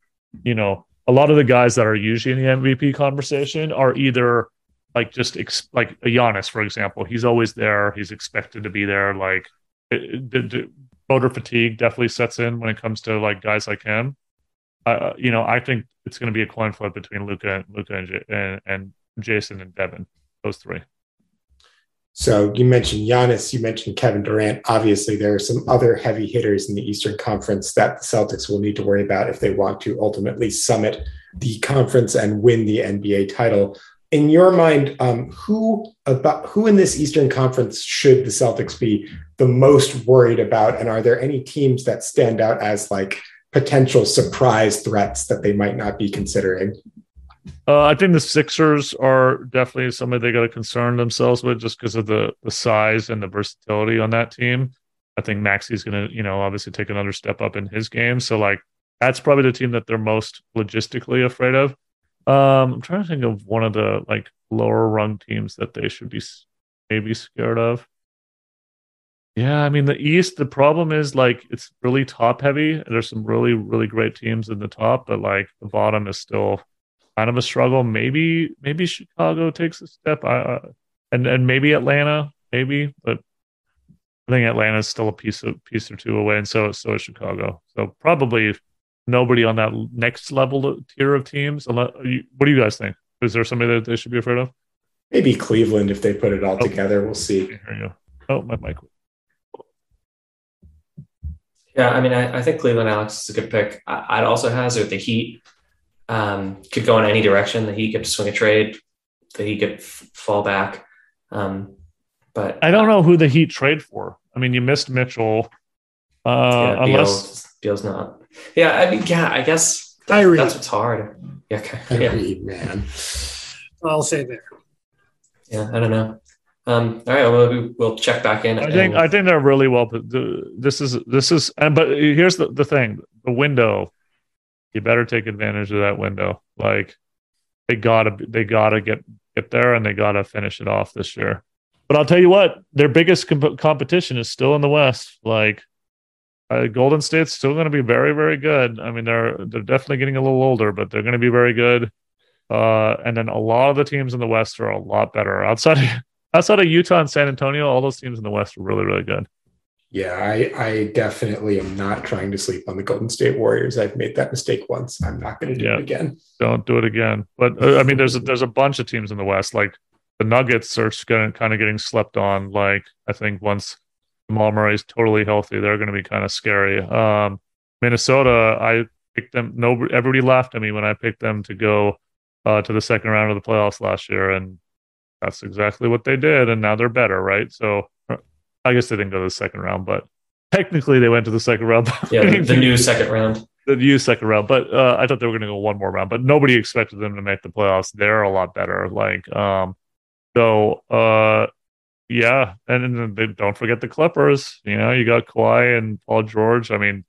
you know, a lot of the guys that are usually in the MVP conversation are either like just ex- like a Giannis, for example. He's always there. He's expected to be there. Like the, voter fatigue definitely sets in when it comes to like guys like him. Uh, you know, I think it's going to be a coin flip between Luka, and Luka and, and, and Jayson and Devin, those three. So you mentioned Giannis, you mentioned Kevin Durant. Obviously, there are some other heavy hitters in the Eastern Conference that the Celtics will need to worry about if they want to ultimately summit the conference and win the NBA title. In your mind, um, who about who in this Eastern Conference should the Celtics be the most worried about? And are there any teams that stand out as like potential surprise threats that they might not be considering? Uh, I think the Sixers are definitely somebody they got to concern themselves with just because of the the size and the versatility on that team. I think Maxey's going to, you know, obviously take another step up in his game. So like that's probably the team that they're most logistically afraid of. Um, I'm trying to think of one of the like lower rung teams that they should be maybe scared of. Yeah, I mean the East. The problem is like it's really top heavy. There's some really really great teams in the top, but like the bottom is still kind of a struggle. Maybe maybe Chicago takes a step, uh, and and maybe Atlanta, maybe, but I think Atlanta is still a piece of piece or two away, and so so is Chicago. So probably nobody on that next level tier of teams. What do you guys think? Is there somebody that they should be afraid of? Maybe Cleveland if they put it all oh. together. We'll see. Here you go. Oh, my mic. Yeah, I mean, I, I think Cleveland Alex is a good pick. I, would also hazard the Heat um, could go in any direction. That he could swing a trade. That he could f- fall back. Um, but I don't know who the Heat trade for. I mean, you missed Mitchell. Uh, yeah, unless Beal's not. Yeah, I mean, yeah, I guess Kyrie. that's what's hard. Yeah, Kyrie, yeah. man. I'll say there. Yeah, I don't know. Um, all right, well, we'll check back in. I think I think they're really well. This is this is, and but here's the the thing: the window. You better take advantage of that window. Like they gotta they gotta get get there and they gotta finish it off this year. But I'll tell you what, their biggest comp- competition is still in the West. Like uh, Golden State's still going to be very very good. I mean, they're they're definitely getting a little older, but they're going to be very good. Uh, and then a lot of the teams in the West are a lot better outside outside of Utah and San Antonio, all those teams in the West are really, really good. Yeah, I, I definitely am not trying to sleep on the Golden State Warriors. I've made that mistake once. I'm not going to do yeah, it again. Don't do it again. But uh, I mean, there's a, there's a bunch of teams in the West. Like the Nuggets are going kind of getting slept on. Like I think once Jamal Murray is totally healthy, they're going to be kind of scary. Um, Minnesota, I picked them. No, everybody laughed at me when I picked them to go uh, to the second round of the playoffs last year, and that's exactly what they did, and now they're better, right? So I guess they didn't go to the second round, but technically they went to the second round. yeah, the, the new second round. The new second round, but uh, I thought they were going to go one more round, but nobody expected them to make the playoffs. They're a lot better. Like, um, so uh, yeah, and, and they, don't forget the Clippers. You know, you got Kawhi and Paul George. I mean,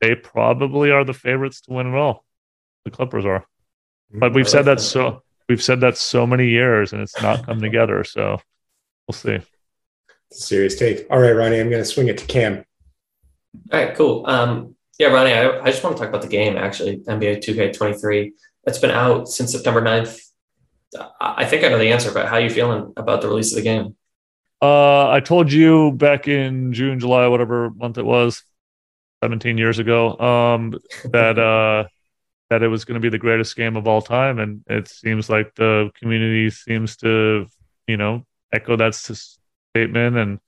they probably are the favorites to win it all. The Clippers are, but we've said that so we've said that so many years and it's not come together. So we'll see. Serious take. All right, Ronnie, I'm going to swing it to Cam. All right, cool. Um, yeah, Ronnie, I, I just want to talk about the game actually, NBA 2K23. It's been out since September 9th. I think I know the answer, but how are you feeling about the release of the game? Uh, I told you back in June, July, whatever month it was, 17 years ago, um, that uh, that it was going to be the greatest game of all time, and it seems like the community seems to, you know, echo that statement, and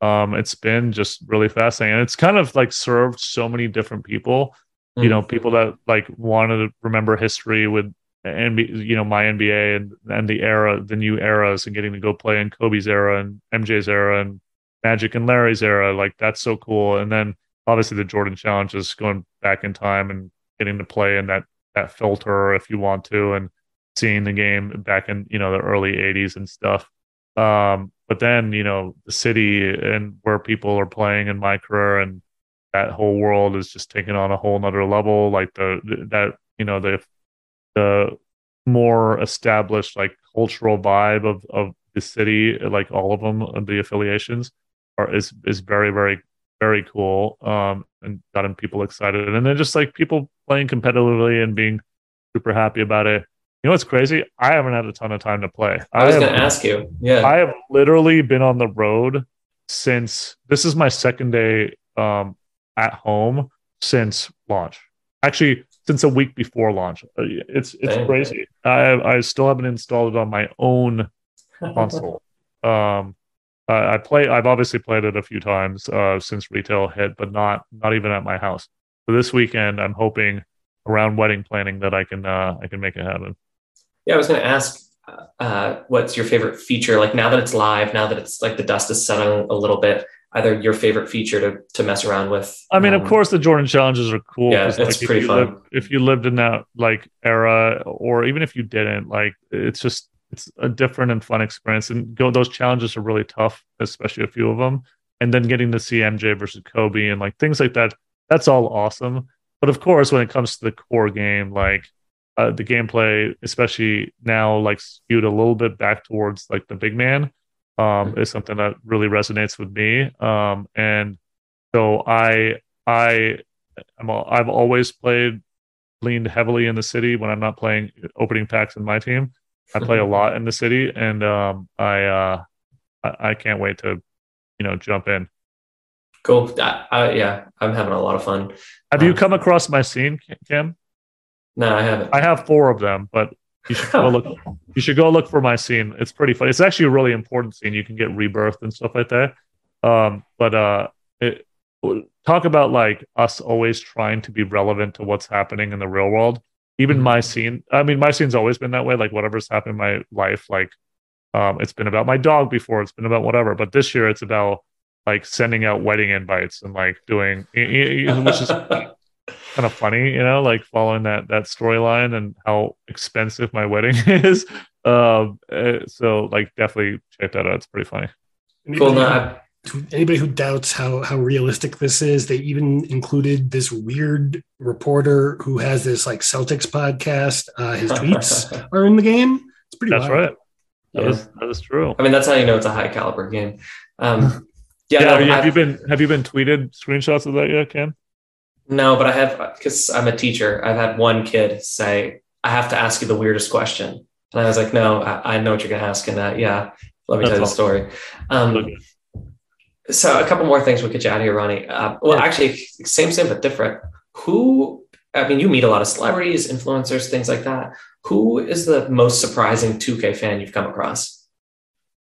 um, it's been just really fascinating. And it's kind of like served so many different people, mm. you know, people that like wanted to remember history with and you know my NBA and and the era, the new eras, and getting to go play in Kobe's era and MJ's era and Magic and Larry's era. Like that's so cool. And then obviously the Jordan Challenge is going back in time and getting to play in that that filter if you want to and seeing the game back in you know the early 80s and stuff um, but then you know the city and where people are playing in my career and that whole world is just taking on a whole nother level like the that you know the the more established like cultural vibe of of the city like all of them the affiliations are is is very very very cool um, and gotten people excited. And then just like people playing competitively and being super happy about it. You know what's crazy? I haven't had a ton of time to play. I was going to ask you. Yeah. I have literally been on the road since this is my second day um, at home since launch. Actually, since a week before launch. Uh, it's it's Dang. crazy. I I still haven't installed it on my own console. Um, uh, I play. I've obviously played it a few times uh, since retail hit, but not not even at my house. So this weekend, I'm hoping around wedding planning that I can uh, I can make it happen. Yeah, I was going to ask, uh, what's your favorite feature? Like now that it's live, now that it's like the dust is settling a little bit, either your favorite feature to to mess around with. I mean, um, of course, the Jordan challenges are cool. Yeah, it's like, pretty if fun. Lived, if you lived in that like era, or even if you didn't, like it's just it's a different and fun experience. And go those challenges are really tough, especially a few of them. And then getting to see MJ versus Kobe and like things like that, that's all awesome. But of course, when it comes to the core game, like uh, the gameplay, especially now, like skewed a little bit back towards like the big man, um, mm-hmm. is something that really resonates with me. Um, and so I, I, I'm, I've always played leaned heavily in the city when I'm not playing opening packs in my team. I play a lot in the city, and um, I, uh, I, I can't wait to you know jump in. Cool. I, I, yeah, I'm having a lot of fun. Have um, you come across my scene, Cam? No, I haven't. I have four of them, but you should go look. You should go look for my scene. It's pretty fun. It's actually a really important scene. You can get rebirth and stuff like that. Um, but uh, it, talk about like us always trying to be relevant to what's happening in the real world even mm-hmm. my scene i mean my scene's always been that way like whatever's happened in my life like um it's been about my dog before it's been about whatever but this year it's about like sending out wedding invites and like doing which is kind of funny you know like following that that storyline and how expensive my wedding is Um, uh, so like definitely check that out. It's pretty funny. Anybody, cool. Who, anybody who doubts how how realistic this is, they even included this weird reporter who has this like Celtics podcast. Uh, his tweets are in the game. It's pretty. That's wild. right. That, yeah. is, that is true. I mean, that's how you know it's a high caliber game. Um, yeah, yeah no, have you been have you been tweeted screenshots of that yet, Cam? No, but I have because I'm a teacher. I've had one kid say, "I have to ask you the weirdest question," and I was like, "No, I, I know what you're going to ask," and that, yeah, let me That's tell you the story. Um, so, a couple more things we'll get you out of here, Ronnie. Uh, well, yeah. actually, same, same, but different. Who? I mean, you meet a lot of celebrities, influencers, things like that. Who is the most surprising 2K fan you've come across?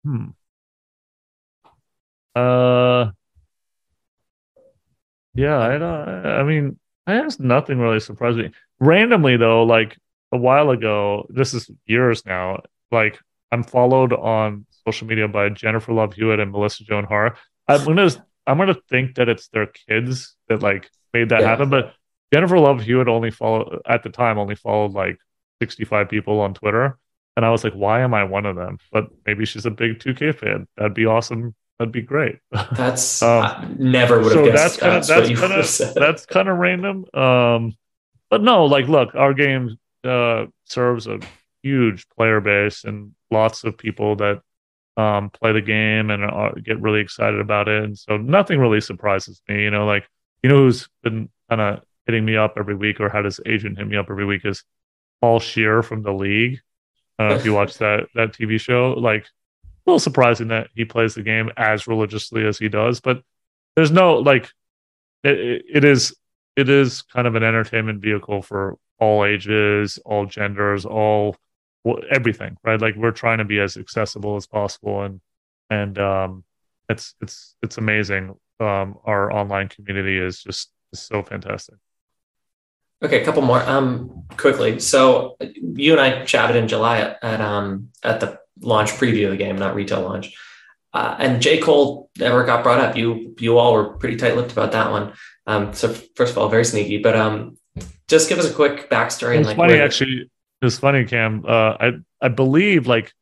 Hmm. Uh, yeah, I don't. I mean, I guess nothing really surprised me. Randomly though, like a while ago, this is years now. Like I'm followed on social media by Jennifer Love Hewitt and Melissa Joan Hart. I'm gonna I'm gonna think that it's their kids that like made that yeah. happen. But Jennifer Love Hewitt only followed at the time only followed like 65 people on Twitter. And I was like, why am I one of them? But maybe she's a big 2K fan. That'd be awesome. That'd be great. That's um, never would have so guessed. That's kind of that's kind of that's kind of random. Um, but no, like, look, our game uh, serves a huge player base and lots of people that um, play the game and uh, get really excited about it. And so nothing really surprises me. You know, like you know who's been kind of hitting me up every week or had his agent hit me up every week is Paul Scheer from the league. Uh, if you watch that that TV show, like little surprising that he plays the game as religiously as he does, but there's no like it, it is it is kind of an entertainment vehicle for all ages, all genders, all everything, right? Like we're trying to be as accessible as possible, and and um, it's it's it's amazing. Um, our online community is just is so fantastic. Okay, a couple more. Um, quickly. So you and I chatted in July at, at um at the launch preview of the game, not retail launch. Uh, and J Cole never got brought up. You you all were pretty tight lipped about that one. Um, so first of all, very sneaky. But um, just give us a quick backstory. It's like funny, where... actually. It's funny, Cam. Uh, I I believe like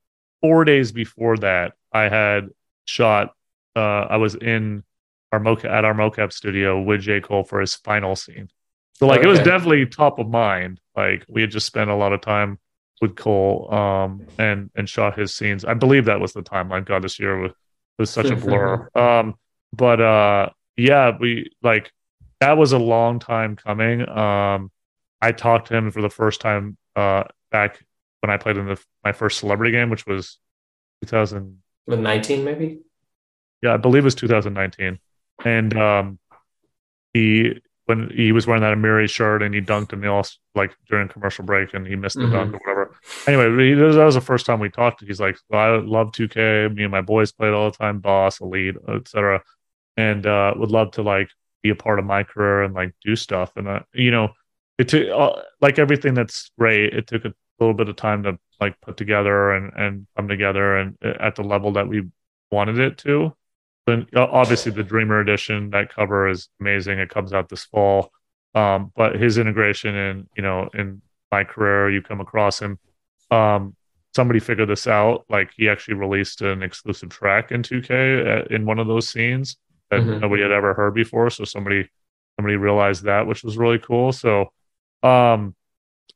four days before that, I had shot. Uh, I was in our mocap at our mocap studio with J Cole for his final scene. So like okay. it was definitely top of mind. Like we had just spent a lot of time with Cole um and and shot his scenes. I believe that was the timeline. God, this year was was such a blur. um but uh yeah, we like that was a long time coming. Um I talked to him for the first time uh back when I played in the my first celebrity game, which was 2019 maybe. Yeah, I believe it was 2019. And um he when he was wearing that Amiri shirt and he dunked in the all like during commercial break and he missed the mm-hmm. dunk or whatever. Anyway, that was the first time we talked. He's like, well, I love 2K. Me and my boys played all the time, boss, elite, etc. And uh, would love to like be a part of my career and like do stuff. And uh, you know, it took uh, like everything that's great. It took a little bit of time to like put together and and come together and uh, at the level that we wanted it to then obviously the Dreamer Edition that cover is amazing. It comes out this fall. Um, but his integration in you know in my career, you come across him. Um, somebody figured this out. Like he actually released an exclusive track in 2K at, in one of those scenes that mm-hmm. nobody had ever heard before. So somebody somebody realized that, which was really cool. So, um,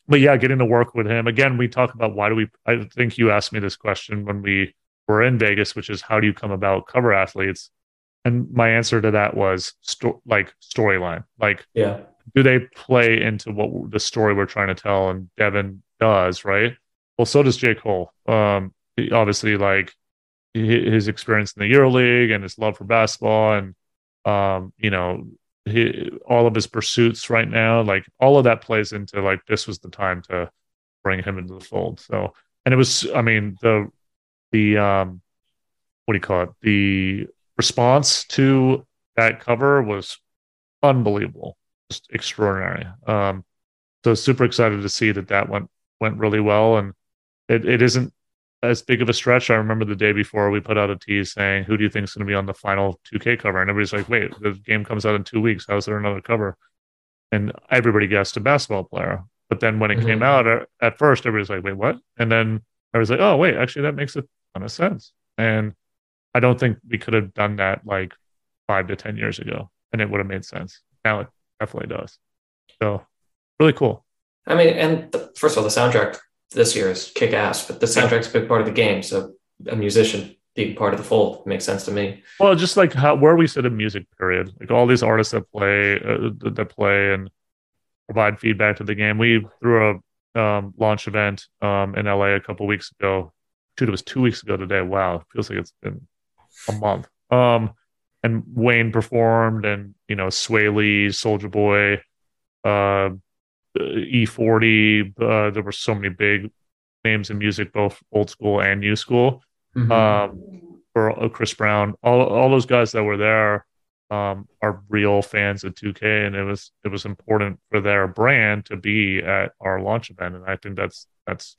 but yeah, getting to work with him again. We talk about why do we? I think you asked me this question when we were in Vegas, which is how do you come about cover athletes? And my answer to that was sto- like storyline. Like, yeah, do they play into what the story we're trying to tell? And Devin does, right? Well, so does J. Cole. Um, obviously, like his experience in the EuroLeague and his love for basketball, and um, you know, he, all of his pursuits right now, like all of that plays into like this was the time to bring him into the fold. So, and it was, I mean, the the um, what do you call it? The response to that cover was unbelievable, just extraordinary. Um, so super excited to see that that went went really well, and it, it isn't as big of a stretch. I remember the day before we put out a tease saying, "Who do you think is going to be on the final 2K cover?" And everybody's like, "Wait, the game comes out in two weeks. How's there another cover?" And everybody guessed a basketball player. But then when it mm-hmm. came out at, at first, everybody's like, "Wait, what?" And then I was like, oh wait, actually that makes a ton of sense. And I don't think we could have done that like five to ten years ago, and it would have made sense. Now it definitely does. So really cool. I mean, and the, first of all, the soundtrack this year is kick ass, but the soundtrack's a big part of the game. So a musician being part of the fold makes sense to me. Well, just like how where we sit in music, period. Like all these artists that play uh, that play and provide feedback to the game. We threw a um, launch event um, in LA a couple weeks ago. Shoot, it was two weeks ago today. Wow, it feels like it's been a month. Um, and Wayne performed, and you know, Swae Lee, Soulja Boy, uh, E40. Uh, there were so many big names in music, both old school and new school. Mm-hmm. Um, for uh, Chris Brown, all all those guys that were there um, are real fans of 2K, and it was it was important for their brand to be at our launch event, and I think that's that's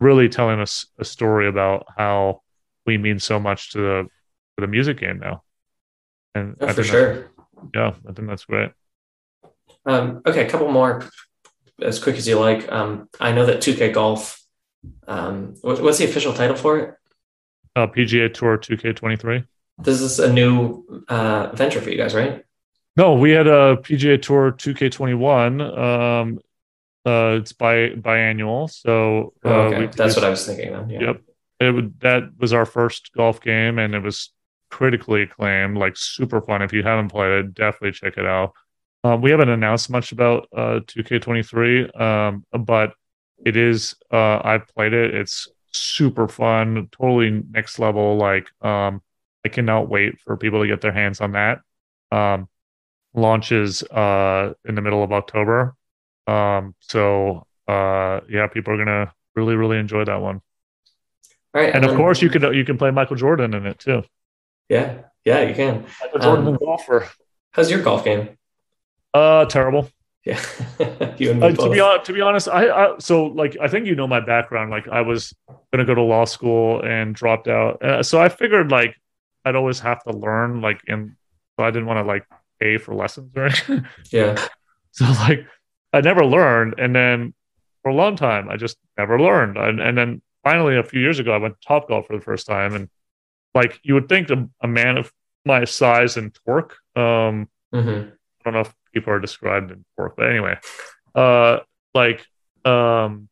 really telling us a story about how we mean so much to the to the music game now. And yeah, for sure, yeah, I think that's great. Um, okay, a couple more as quick as you like. Um, I know that 2K Golf. Um, what, what's the official title for it? Uh, PGA Tour 2K23. This is a new uh, venture for you guys, right? No, we had a PGA Tour 2K21. Um, uh, it's bi biannual, so uh, oh, okay. that's what I was thinking. Then. Yeah. Yep, it would, that was our first golf game, and it was critically acclaimed, like super fun. If you haven't played it, definitely check it out. Um, we haven't announced much about uh, 2K23, um, but it is. Uh, I've played it. It's super fun, totally next level. Like, um, I cannot wait for people to get their hands on that. Um, launches uh, in the middle of October. Um, so uh, yeah, people are gonna really, really enjoy that one. All right, and, of course, you can you can play Michael Jordan in it too. Yeah, yeah, you can. Michael Jordan, um, golfer. How's your golf game? Uh, terrible. Yeah, you and me uh, to be honest, to be honest, I, I so like I think you know my background. Like I was gonna go to law school and dropped out, uh, so I figured like I'd always have to learn. Like, and so I didn't want to like pay for lessons or anything. Yeah. so like I never learned, and then for a long time I just never learned, and, and then finally a few years ago I went to Top Golf for the first time, and like you would think a, a man of my size and torque, um, mm-hmm. I don't know if people are described in pork, but anyway, uh, like um,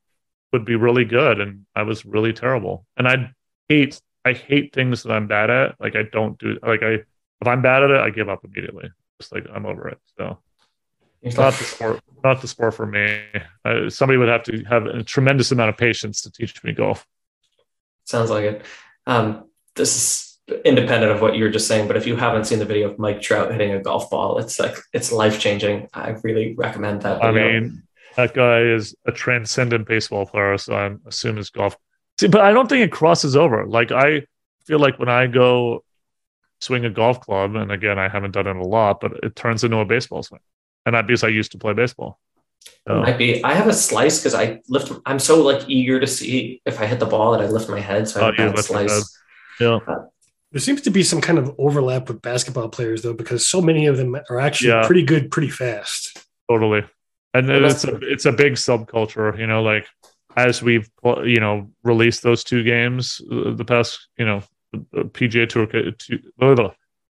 would be really good, and I was really terrible, and I hate I hate things that I'm bad at. Like I don't do like I if I'm bad at it, I give up immediately. Just like I'm over it. So not the sport, not the sport for me. Uh, somebody would have to have a tremendous amount of patience to teach me golf. Sounds like it. Um, this is independent of what you were just saying, but if you haven't seen the video of Mike Trout hitting a golf ball, it's like it's life changing. I really recommend that. Video. I mean, that guy is a transcendent baseball player, so I'm assuming his golf. See, but I don't think it crosses over. Like I feel like when I go swing a golf club, and again, I haven't done it a lot, but it turns into a baseball swing, and that because I used to play baseball. So. Might be. I have a slice because I lift. I'm so like eager to see if I hit the ball that I lift my head. So I have oh, a slice. Yeah. Uh, there seems to be some kind of overlap with basketball players, though, because so many of them are actually yeah. pretty good, pretty fast. Totally, and it's a it's a big subculture. You know, like as we've you know released those two games, uh, the past you know PGA Tour, PGA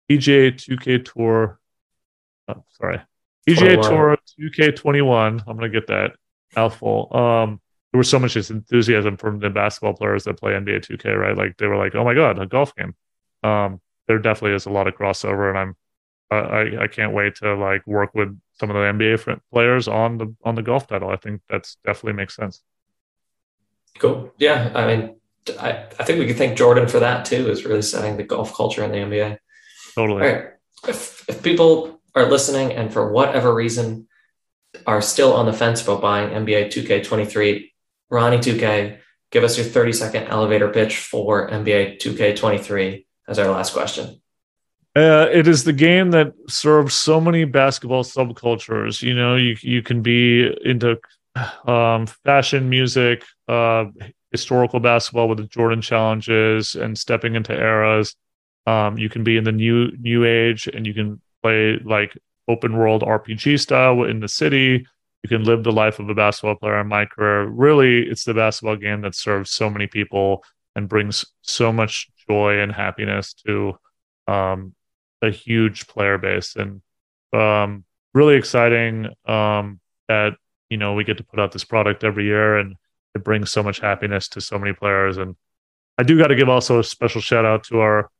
2K Tour, oh, sorry, PGA 21. Tour 2K21. I'm gonna get that mouthful. Um, there was so much enthusiasm from the basketball players that play NBA 2K, right? Like they were like, "Oh my god, a golf game!" um, there definitely is a lot of crossover, and I'm I I can't wait to like work with some of the NBA players on the on the golf title. I think that's definitely makes sense. Cool. Yeah, I mean, I, I think we can thank Jordan for that too. Is really setting the golf culture in the NBA. Totally. All right. If if people are listening and for whatever reason are still on the fence about buying NBA 2K23, Ronnie 2K, give us your 30 second elevator pitch for NBA 2K23 as our last question. Uh, it is the game that serves so many basketball subcultures. You know, you you can be into um, fashion, music, uh, historical basketball with the Jordan challenges and stepping into eras. Um, you can be in the new new age, and you can play like open world RPG style in the city. you can live the life of a basketball player in my career. Really, it's the basketball game that serves so many people and brings so much joy and happiness to um, a huge player base. And um, really exciting um, that you know we get to put out this product every year and it brings so much happiness to so many players. And I do got to give also a special shout out to our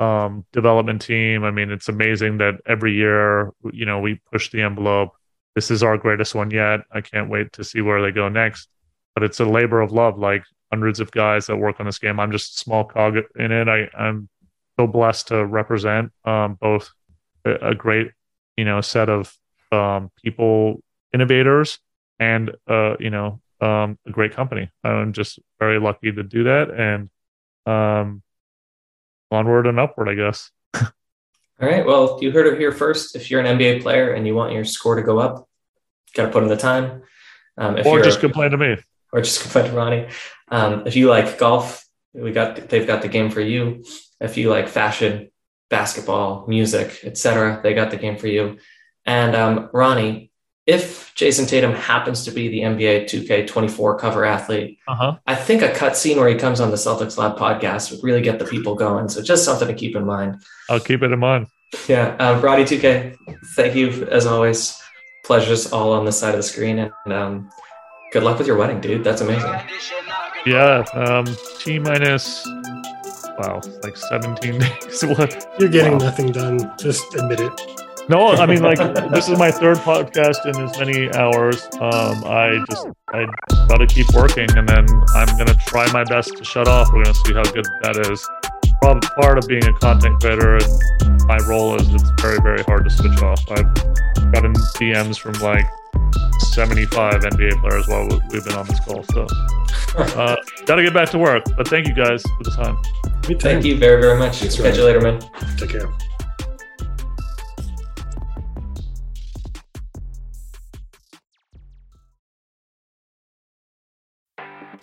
um, development team. I mean, it's amazing that every year, you know, we push the envelope this is our greatest one yet. I can't wait to see where they go next. But it's a labor of love, like hundreds of guys that work on this game. I'm just a small cog in it. I, I'm so blessed to represent um, both a, a, great, you know, set of um, people, innovators, and uh, you know, um, a great company. I'm just very lucky to do that, and um, onward and upward, I guess. All right. Well, you heard it here first. If you're an NBA player and you want your score to go up, got to put in the time. Um, or just complain to me. Or just complain to Ronnie. Um, if you like golf, we got they've got the game for you. If you like fashion, basketball, music, etc., they got the game for you. And um, Ronnie, if Jayson Tatum happens to be the NBA 2K24 cover athlete, uh-huh. I think a cut scene where he comes on the Celtics Lab podcast would really get the people going. So just something to keep in mind. I'll keep it in mind. Yeah. Um, Ronnie 2K, thank you as always. Pleasures all on this side of the screen. And um, good luck with your wedding, dude. That's amazing. Yeah. Um, T minus, wow, like 17 days. what? You're getting wow. nothing done. Just admit it. No, I mean like this is my third podcast in as many hours. Um, I just I got to keep working, and then I'm gonna try my best to shut off. We're gonna see how good that is. Part of being a content creator and my role is it's very very hard to switch off. I've gotten DMs from like 75 NBA players while we've been on this call. So, uh, got to get back to work. But thank you guys for the time. Thank you very, very much. Catch right. you later, man. Take care.